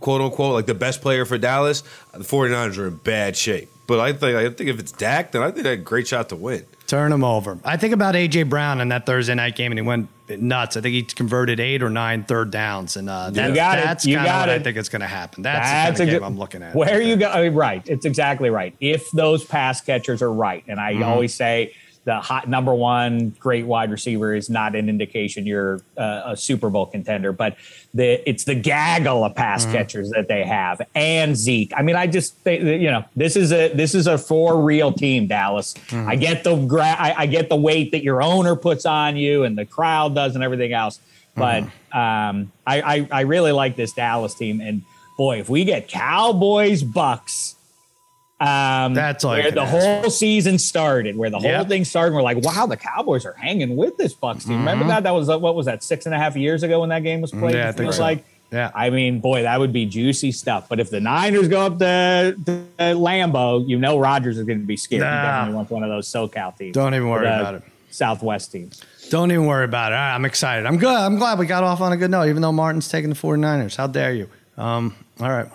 quote unquote, like the best player for Dallas, the 49ers are in bad shape. But I think I think if it's Dak, then I think they a great shot to win. Turn him over. I think about AJ Brown in that Thursday night game, and he went nuts. I think he converted eight or nine third downs, and uh, that, that's kind of what it. I think is going to happen. That's, that's the kind of game I'm looking at. Where you go? I mean, right. It's exactly right. If those pass catchers are right, and I mm-hmm. always say the hot number one great wide receiver is not an indication you're uh, a Super Bowl contender, but the it's the gaggle of pass mm-hmm. catchers that they have and Zeke. I mean, I just they, you know this is a this is a for real team, Dallas. Mm-hmm. I get the gra- I, I, get the weight that your owner puts on you and the crowd does and everything else, but mm-hmm. um, I, I I really like this Dallas team and boy, if we get Cowboys Bucks um, That's all where the whole season started, where the yep. whole thing started. We're like, wow, the Cowboys are hanging with this Bucks team. Mm-hmm. Remember that? That was what was that six and a half years ago when that game was played. Yeah, I think so. like. Yeah, I mean, boy, that would be juicy stuff. But if the Niners go up to, to Lambeau, you know Rodgers is going to be scared. Nah. He definitely wants one of those SoCal teams. Don't even worry about it. Southwest teams. Don't even worry about it. I'm excited. I'm good. I'm glad we got off on a good note, even though Martin's taking the 49ers. How dare you? Um, all right.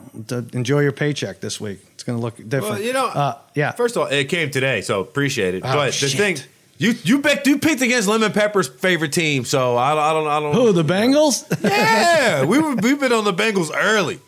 Enjoy your paycheck this week. It's going to look different. Well, you know, uh, yeah. First of all, it came today, so appreciate it. Oh, but shit. the thing, you you picked you picked against Lemon Pepper's favorite team, so I, I don't I don't. Who the Bengals? yeah, we were we've been on the Bengals early.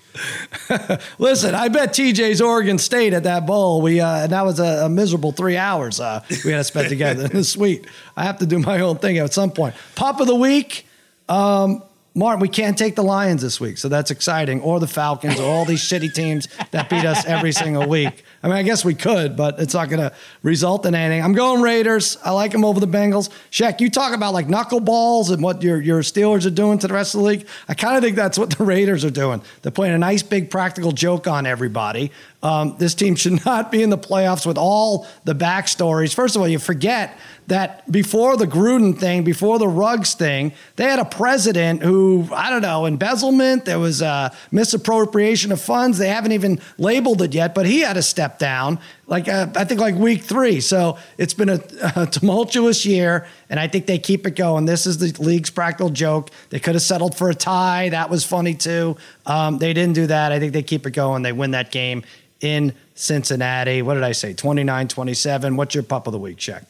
Listen, I bet TJ's Oregon State at that bowl. We uh, and that was a, a miserable three hours uh, we had to spend together in the suite. I have to do my own thing at some point. Pop of the week. Um, Martin, we can't take the Lions this week, so that's exciting, or the Falcons, or all these shitty teams that beat us every single week. I mean, I guess we could, but it's not going to result in anything. I'm going Raiders. I like them over the Bengals. Shaq, you talk about like knuckleballs and what your, your Steelers are doing to the rest of the league. I kind of think that's what the Raiders are doing. They're playing a nice, big, practical joke on everybody. Um, this team should not be in the playoffs with all the backstories. First of all, you forget that before the Gruden thing, before the Ruggs thing, they had a president who, I don't know, embezzlement, there was a misappropriation of funds. They haven't even labeled it yet, but he had to step down, like uh, I think like week three. So it's been a, a, tumultuous year, and I think they keep it going. This is the league's practical joke. They could have settled for a tie. That was funny too. Um, they didn't do that. I think they keep it going. They win that game in Cincinnati. What did I say? 29 27. What's your pup of the week, check?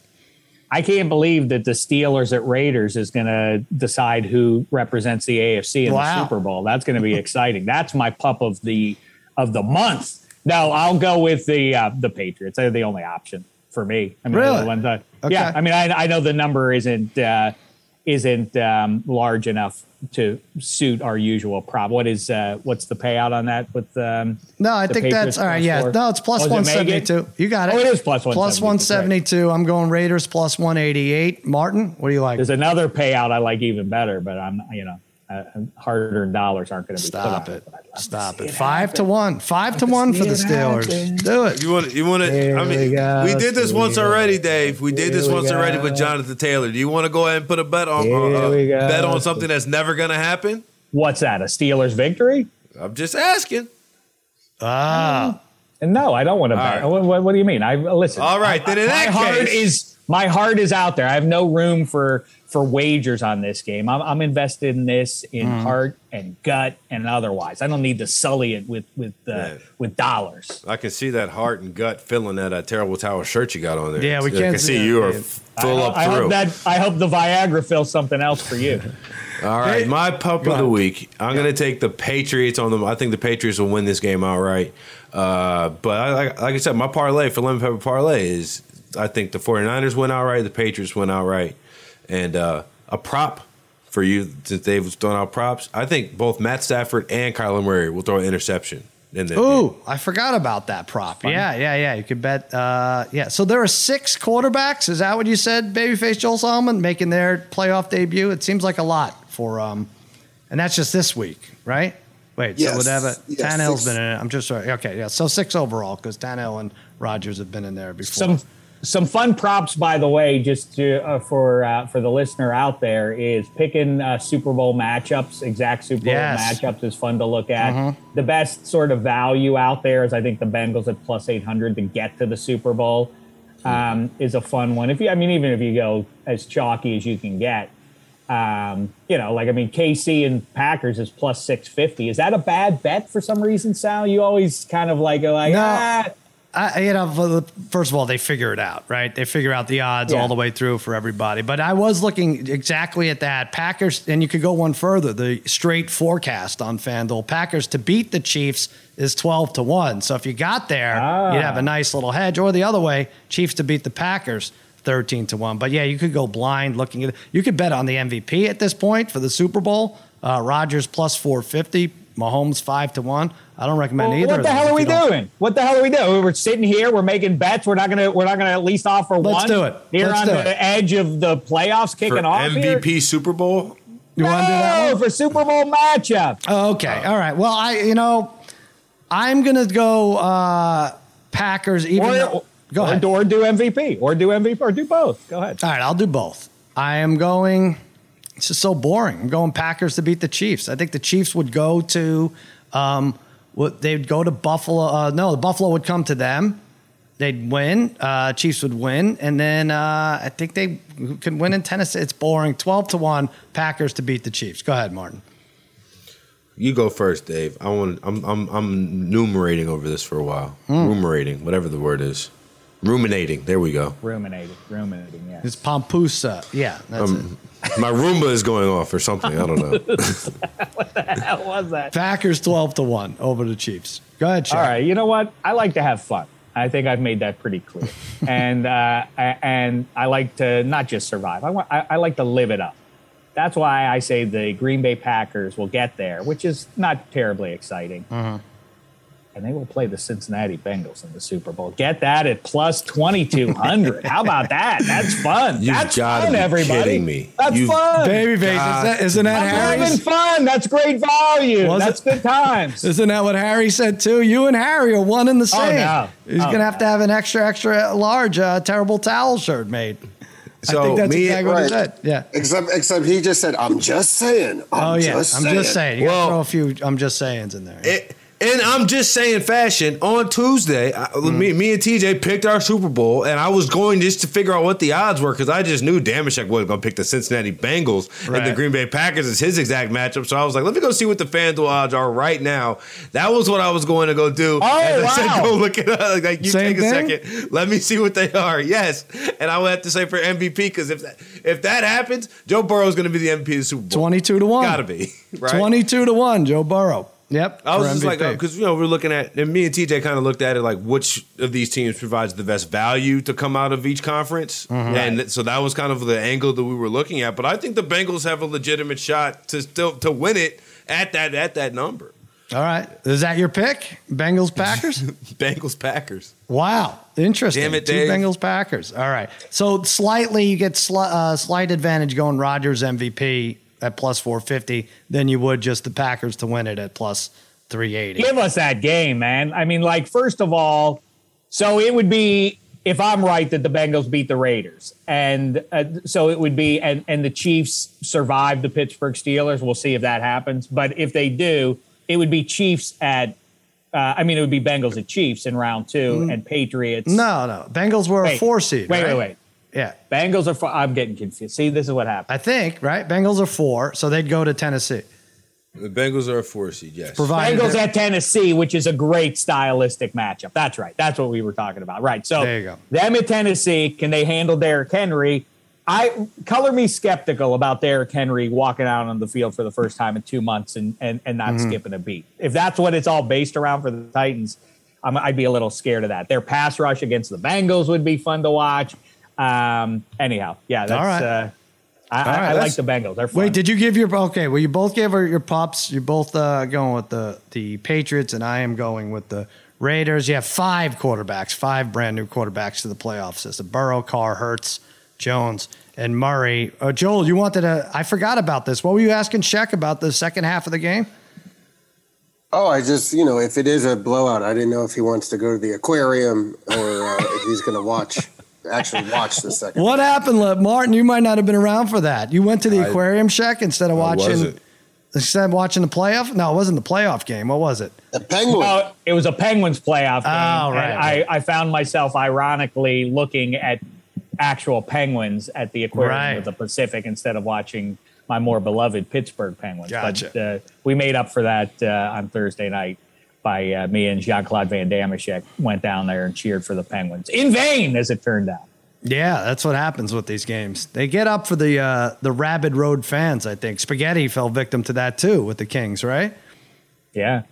I can't believe that the Steelers at Raiders is going to decide who represents the AFC in wow. the Super Bowl. That's going to be exciting. That's my pup of the of the month. No, I'll go with the uh, the Patriots. They're the only option for me. I mean, really? That, okay. Yeah, I mean, I, I know the number isn't uh, isn't um, large enough to suit our usual prop. What is uh, what's the payout on that with um, No, I think Patriots that's all right. Yeah. No, it's plus oh, 172. You got it. Oh, it is plus 172. Plus 172. I'm going Raiders plus 188. Martin, what do you like? There's another payout I like even better, but I'm you know uh, hard earned dollars aren't going to be stop it. Stop it. Five it to one. Five to one for the Steelers. Happen. Do it. You want? You want to? I mean, we, we, did this once already, Dave. We did this once already with Jonathan Taylor. Do you want to go ahead and put a bet on uh, bet on something that's never going to happen? What's that? A Steelers victory? I'm just asking. Ah. And no, I don't want to bet. right. What, what, what do you mean? I listen. All right, I- then in my that heart case- is my heart is out there. I have no room for for wagers on this game. I'm, I'm invested in this in Mm-hmm. heart and gut and otherwise. I don't need to sully it with with uh, Yeah. with dollars. I can see that heart and gut filling that uh, terrible tower shirt you got on there. Yeah, we I can't can see see that, you are Dave. full I, up I through. hope that I hope the Viagra fills something else for you. All right, Hey, my pup of the week. I'm going to take the Patriots on them. I think the Patriots will win this game outright. Uh, but I, like, like I said, my parlay for lemon pepper parlay is I think the 49ers win outright, the Patriots win outright, and uh, a prop for you since they've thrown out props. I think both Matt Stafford and Kyler Murray will throw an interception. In the game. I forgot about that prop. Yeah, yeah, yeah. You could bet. Uh, yeah. So there are six quarterbacks. Is that what you said? Babyface Joel Solomon making their playoff debut. It seems like a lot for, um, and that's just this week, right? Wait, so Yes. would have it? Yes, Tannehill's six. been in it. I'm just sorry. Okay, yeah. So six overall because Tannehill and Rodgers have been in there before. some some fun props, by the way, just to, uh, for uh, for the listener out there, is picking uh, Super Bowl matchups. Exact Super Bowl matchups is fun to look at. The best sort of value out there is I think the Bengals at plus eight hundred to get to the Super Bowl um, is a fun one. If you, I mean, even if you go as chalky as you can get. Um, you know, like I mean, KC and Packers is plus six fifty. Is that a bad bet for some reason, Sal? You always kind of like like, No. ah, I, you know, first of all, they figure it out, right? They figure out the odds Yeah. all the way through for everybody. But I was looking exactly at that. Packers, and you could go one further. The straight forecast on FanDuel Packers to beat the Chiefs is 12 to 1. So if you got there, Ah. you'd have a nice little hedge. Or the other way, Chiefs to beat the Packers. 13 to 1. But yeah, you could go blind looking at it. You could bet on the MVP at this point for the Super Bowl. Uh, Rodgers plus 450, Mahomes 5 to 1. I don't recommend Well, either. what the those hell are we you don't- doing? What the hell are we doing? We're sitting here. We're making bets. We're not gonna. We're not gonna at least offer one. Let's one. do it. Here Let's on do the it. edge of the playoffs, kicking for off here. MVP Super Bowl. You want to do that No, one? for Super Bowl matchup. Oh, okay. All right. Well, I you know, I'm gonna go uh Packers. Even Or, though, go or, ahead. or do MVP. Or do MVP. Or do both. Go ahead. All right, I'll do both. I am going. It's just so boring. I'm going Packers to beat the Chiefs. I think the Chiefs would go to, um, what they'd go to Buffalo. Uh, no, the Buffalo would come to them. They'd win. Uh, Chiefs would win, and then uh, I think they could win in Tennessee. It's boring. Twelve to one, Packers to beat the Chiefs. Go ahead, Martin. You go first, Dave. I want. I'm. I'm. I'm numerating over this for a while. Hmm. Rumerating, whatever the word is. Ruminating. There we go. Ruminating. Ruminating. Yeah. It's Pompusa. Yeah, that's Um, my Roomba is going off or something. I don't know. what the hell was that? it. Packers twelve to one over the Chiefs. Go ahead, Shaq. All right, you know what? I like to have fun. I think I've made that pretty clear, and uh, and I like to not just survive. I want. I, I like to live it up. That's why I say the Green Bay Packers will get there, which is not terribly exciting. And they will play the Cincinnati Bengals in the Super Bowl. Get that at plus twenty two hundred. How about that? That's fun. You've That's gotta fun, be everybody. kidding me. That's You've- fun. Babyface, is that, isn't that I'm having fun. That's great value. Was That's it? good times. Isn't that what Harry said too? You and Harry are one in the same. no. He's Oh, gonna have to have an extra, extra large, uh, terrible towel shirt made. I So think that's me- exactly what he Right. said. Yeah. Except, except he just said, "I'm just saying." I'm Oh yeah. just I'm saying. just saying. You Well- throw a few. I'm just sayings in there. It, and I'm just saying, fashion on Tuesday, Mm. me, me and TJ picked our Super Bowl, and I was going just to figure out what the odds were because I just knew Dameshek wasn't going to pick the Cincinnati Bengals and the Green Bay Packers is his exact matchup. So I was like, let me go see what the FanDuel odds are right now. That was what I was going to go do. Oh, and I said, wow. go look it up. Like, you Same take a second. Let me see what they are. Yes, and I would have to say for MVP because if that, if that happens, Joe Burrow is going to be the MVP of the Super Bowl. Twenty-two to one. Gotta be right. Twenty-two to one. Joe Burrow. Yep. I was just like, because you know we're looking at, and me and TJ kind of looked at it like which of these teams provides the best value to come out of each conference, Mm-hmm. and so that was kind of the angle that we were looking at. But I think the Bengals have a legitimate shot to still to win it at that at that number. All right. Is that your pick? Bengals Packers. Bengals Packers. Wow, interesting. Damn it, Two Bengals Packers. All right. So slightly, you get sli- uh, slight advantage going Rodgers MVP at plus four fifty than you would just the Packers to win it at plus three eighty. give us that game, man. I mean, like, first of all, so it would be if I'm right that the Bengals beat the Raiders, and uh, so it would be, and and the Chiefs survive the Pittsburgh Steelers. We'll see if that happens, but if they do, it would be Chiefs at Uh, I mean, it would be Bengals at Chiefs in round two, and Patriots. Mm. No, no. Bengals were a four seed. Wait, right? wait, wait. Yeah, Bengals are. Four, I'm getting confused. See, this is what happened. I think right. Bengals are four, so they'd go to Tennessee. The Bengals are a four seed. Yes. Provided Bengals at Tennessee, which is a great stylistic matchup. That's right. That's what we were talking about. Right. So There you go. them at Tennessee, can they handle Derrick Henry? I color me skeptical about Derrick Henry walking out on the field for the first time in two months and and, and not Mm-hmm. skipping a beat. If that's what it's all based around for the Titans, I'm, I'd be a little scared of that. Their pass rush against the Bengals would be fun to watch. Um, anyhow, yeah, that's. All right. Uh, I, I, right, I like the Bengals. They're fun. Wait, did you give your okay? Well, you both gave her your pops. You're both uh, going with the the Patriots, and I am going with the Raiders. You have five quarterbacks, five brand new quarterbacks to the playoff system: Burrow, Carr, Hurts, Jones, and Murray. Uh, Joel, you wanted to? I forgot about this. What were you asking Sheck about the second half of the game? Oh, I just, you know, if it is a blowout, I didn't know if he wants to go to the aquarium or uh, if he's going to watch, actually watch the second. What happened, Le- Martin? You might not have been around for that. You went to the I- aquarium, Sheck, instead of I watching. wasn't. Instead of watching the playoff? No, it wasn't the playoff game. What was it? The Penguin. Oh, it was a Penguins playoff game. Oh, and right. I, I found myself ironically looking at actual Penguins at the aquarium Right. with the Pacific instead of watching my more beloved Pittsburgh Penguins. Gotcha. But uh, we made up for that uh, on Thursday night by uh, me and Jean Claude Van Damme went down there and cheered for the Penguins in vain, as it turned out. Yeah, that's what happens with these games. They get up for the uh, the rabid road fans. I think Spaghetti fell victim to that too with the Kings, right? Yeah.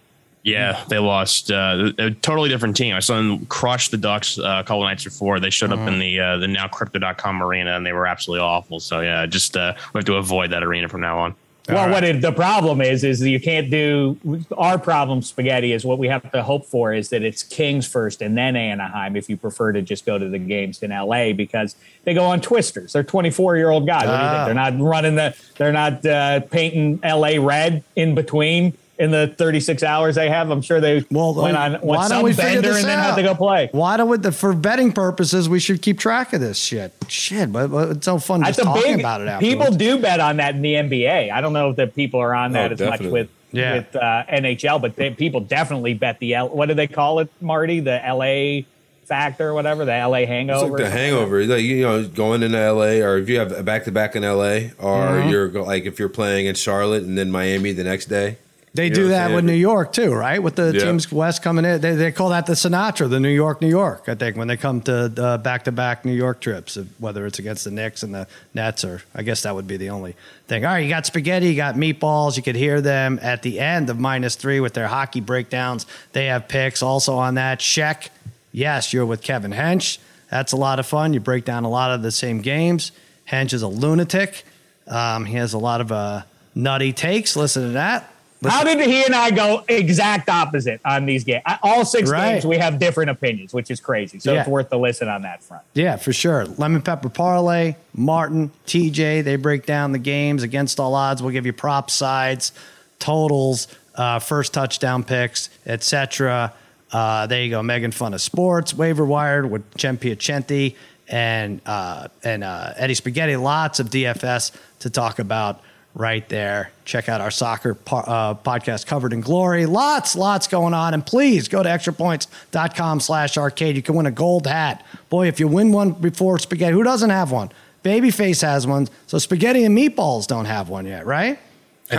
Yeah, they lost. Uh, a totally different team. I saw them crush the Ducks uh, a couple nights before. They showed up in the uh, the now Crypto.com arena and they were absolutely awful. So yeah, just uh, we have to avoid that arena from now on. Well, what it, the problem is is you can't do our problem. Spaghetti is what we have to hope for is that it's Kings first and then Anaheim. If you prefer to just go to the games in LA because they go on twisters. They're twenty four year old guys. What do you Ah. think? They're not running the. They're not uh, painting LA red in between in the thirty six hours they have. I'm sure they Well, went on why went don't some we figure bender this and then had out? to go play. Why don't we? The, for betting purposes, we should keep track of this shit. Shit, but, but it's so fun just That's talking big. about it. People do bet on that in the NBA. I don't know if the people are on that Oh, as much with Yeah. with uh, NHL, but they, people definitely bet the L. What do they call it, Marty? The LA factor, or whatever. The LA It's hangover. like the hangover. Like you know, going into LA, or if you have a back to back in LA, or Mm-hmm. you're like if you're playing in Charlotte and then Miami the next day. They You do know what I'm that with New York too, right? With the Yeah. teams west coming in, they, they call that the Sinatra, the New York, New York. I think when they come to back to back New York trips, whether it's against the Knicks and the Nets, or I guess that would be the only thing. All right, you got spaghetti, you got meatballs. You could hear them at the end of minus three with their hockey breakdowns. They have picks also on that. Check. Yes, you're with Kevin Hench. That's a lot of fun. You break down a lot of the same games. Hench is a lunatic. Um, he has a lot of uh, nutty takes. Listen to that. How did he and I go exact opposite on these games? All six Right. games, we have different opinions, which is crazy. So it's worth the listen on that front. Yeah, for sure. Lemon Pepper Parlay, Martin, TJ, they break down the games against all odds. We'll give you prop sides, totals, uh, first touchdown picks, etc. Uh, there you go. Megan Fun of Sports, Waiver Wired with Chen Piacenti and uh, and uh, Eddie Spaghetti. Lots of DFS to talk about right there. Check out our soccer po- uh, podcast covered in glory. Lots, lots going on. And please go to extrapoints.com slash arcade. You can win a gold hat. Boy, if you win one before spaghetti, who doesn't have one? Babyface has one. So spaghetti and meatballs don't have one yet, right?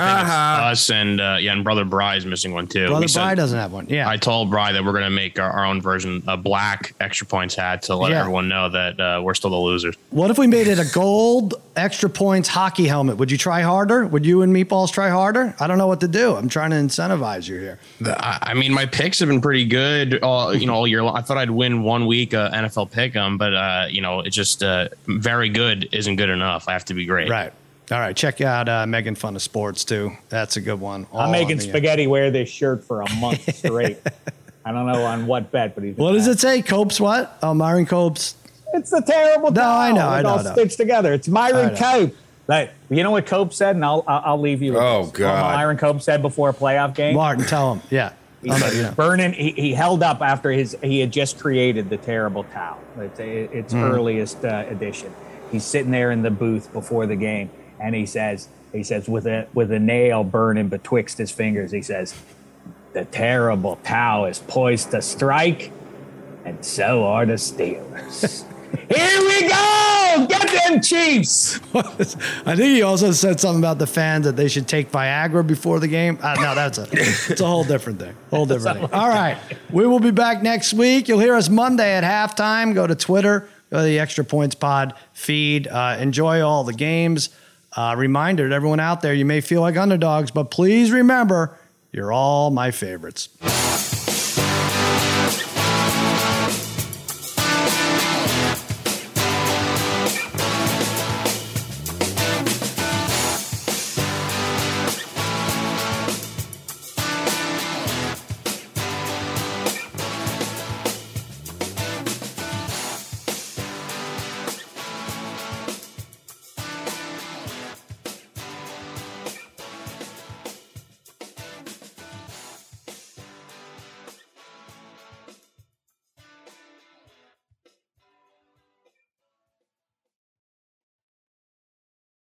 I think it's us and uh, yeah, and brother Bry is missing one too. Brother We said- Bry doesn't have one. Yeah. I told Bry that we're going to make our, our own version, a black extra points hat, to let Yeah. everyone know that uh, we're still the losers. what if we made it a gold extra points hockey helmet? Would you try harder? Would you and meatballs try harder? I don't know what to do. I'm trying to incentivize you here. I, I mean, my picks have been pretty good, all you know, all year long. I thought I'd win one week uh, NFL pick 'em, but uh, you know, it's just uh, very good isn't good enough. I have to be great. Right. All right. Check out uh, Megan Fun of Sports, too. That's a good one. All I'm making on the- spaghetti wear this shirt for a month straight. I don't know on what bet, but he's What does it say? Copes what? Oh, Myron Copes. It's the terrible. No, I towel. know, I It know, all I know. stitched together. It's Myron. Cope. Like, you know what Cope said, and I'll I'll, I'll leave you. With Oh, this. God. What Myron Cope said before a playoff game. Martin, tell him. Yeah. He no, said, yeah. Burning. He, he held up after his. He had just created the terrible towel. It's its Hmm. earliest uh, edition. He's sitting there in the booth before the game, and he says, he says with a with a nail burning betwixt his fingers, he says, The terrible Towel is poised to strike, and so are the Steelers. Here we go! Get them Chiefs! I think he also said something about the fans that they should take Viagra before the game. Uh, no, that's a it's a whole different thing. Whole different thing. All right, we will be back next week. You'll hear us Monday at halftime. Go to Twitter, go to the Extra Points Pod feed. Uh, enjoy all the games. Uh, reminder to everyone out there: you may feel like underdogs, but please remember, you're all my favorites.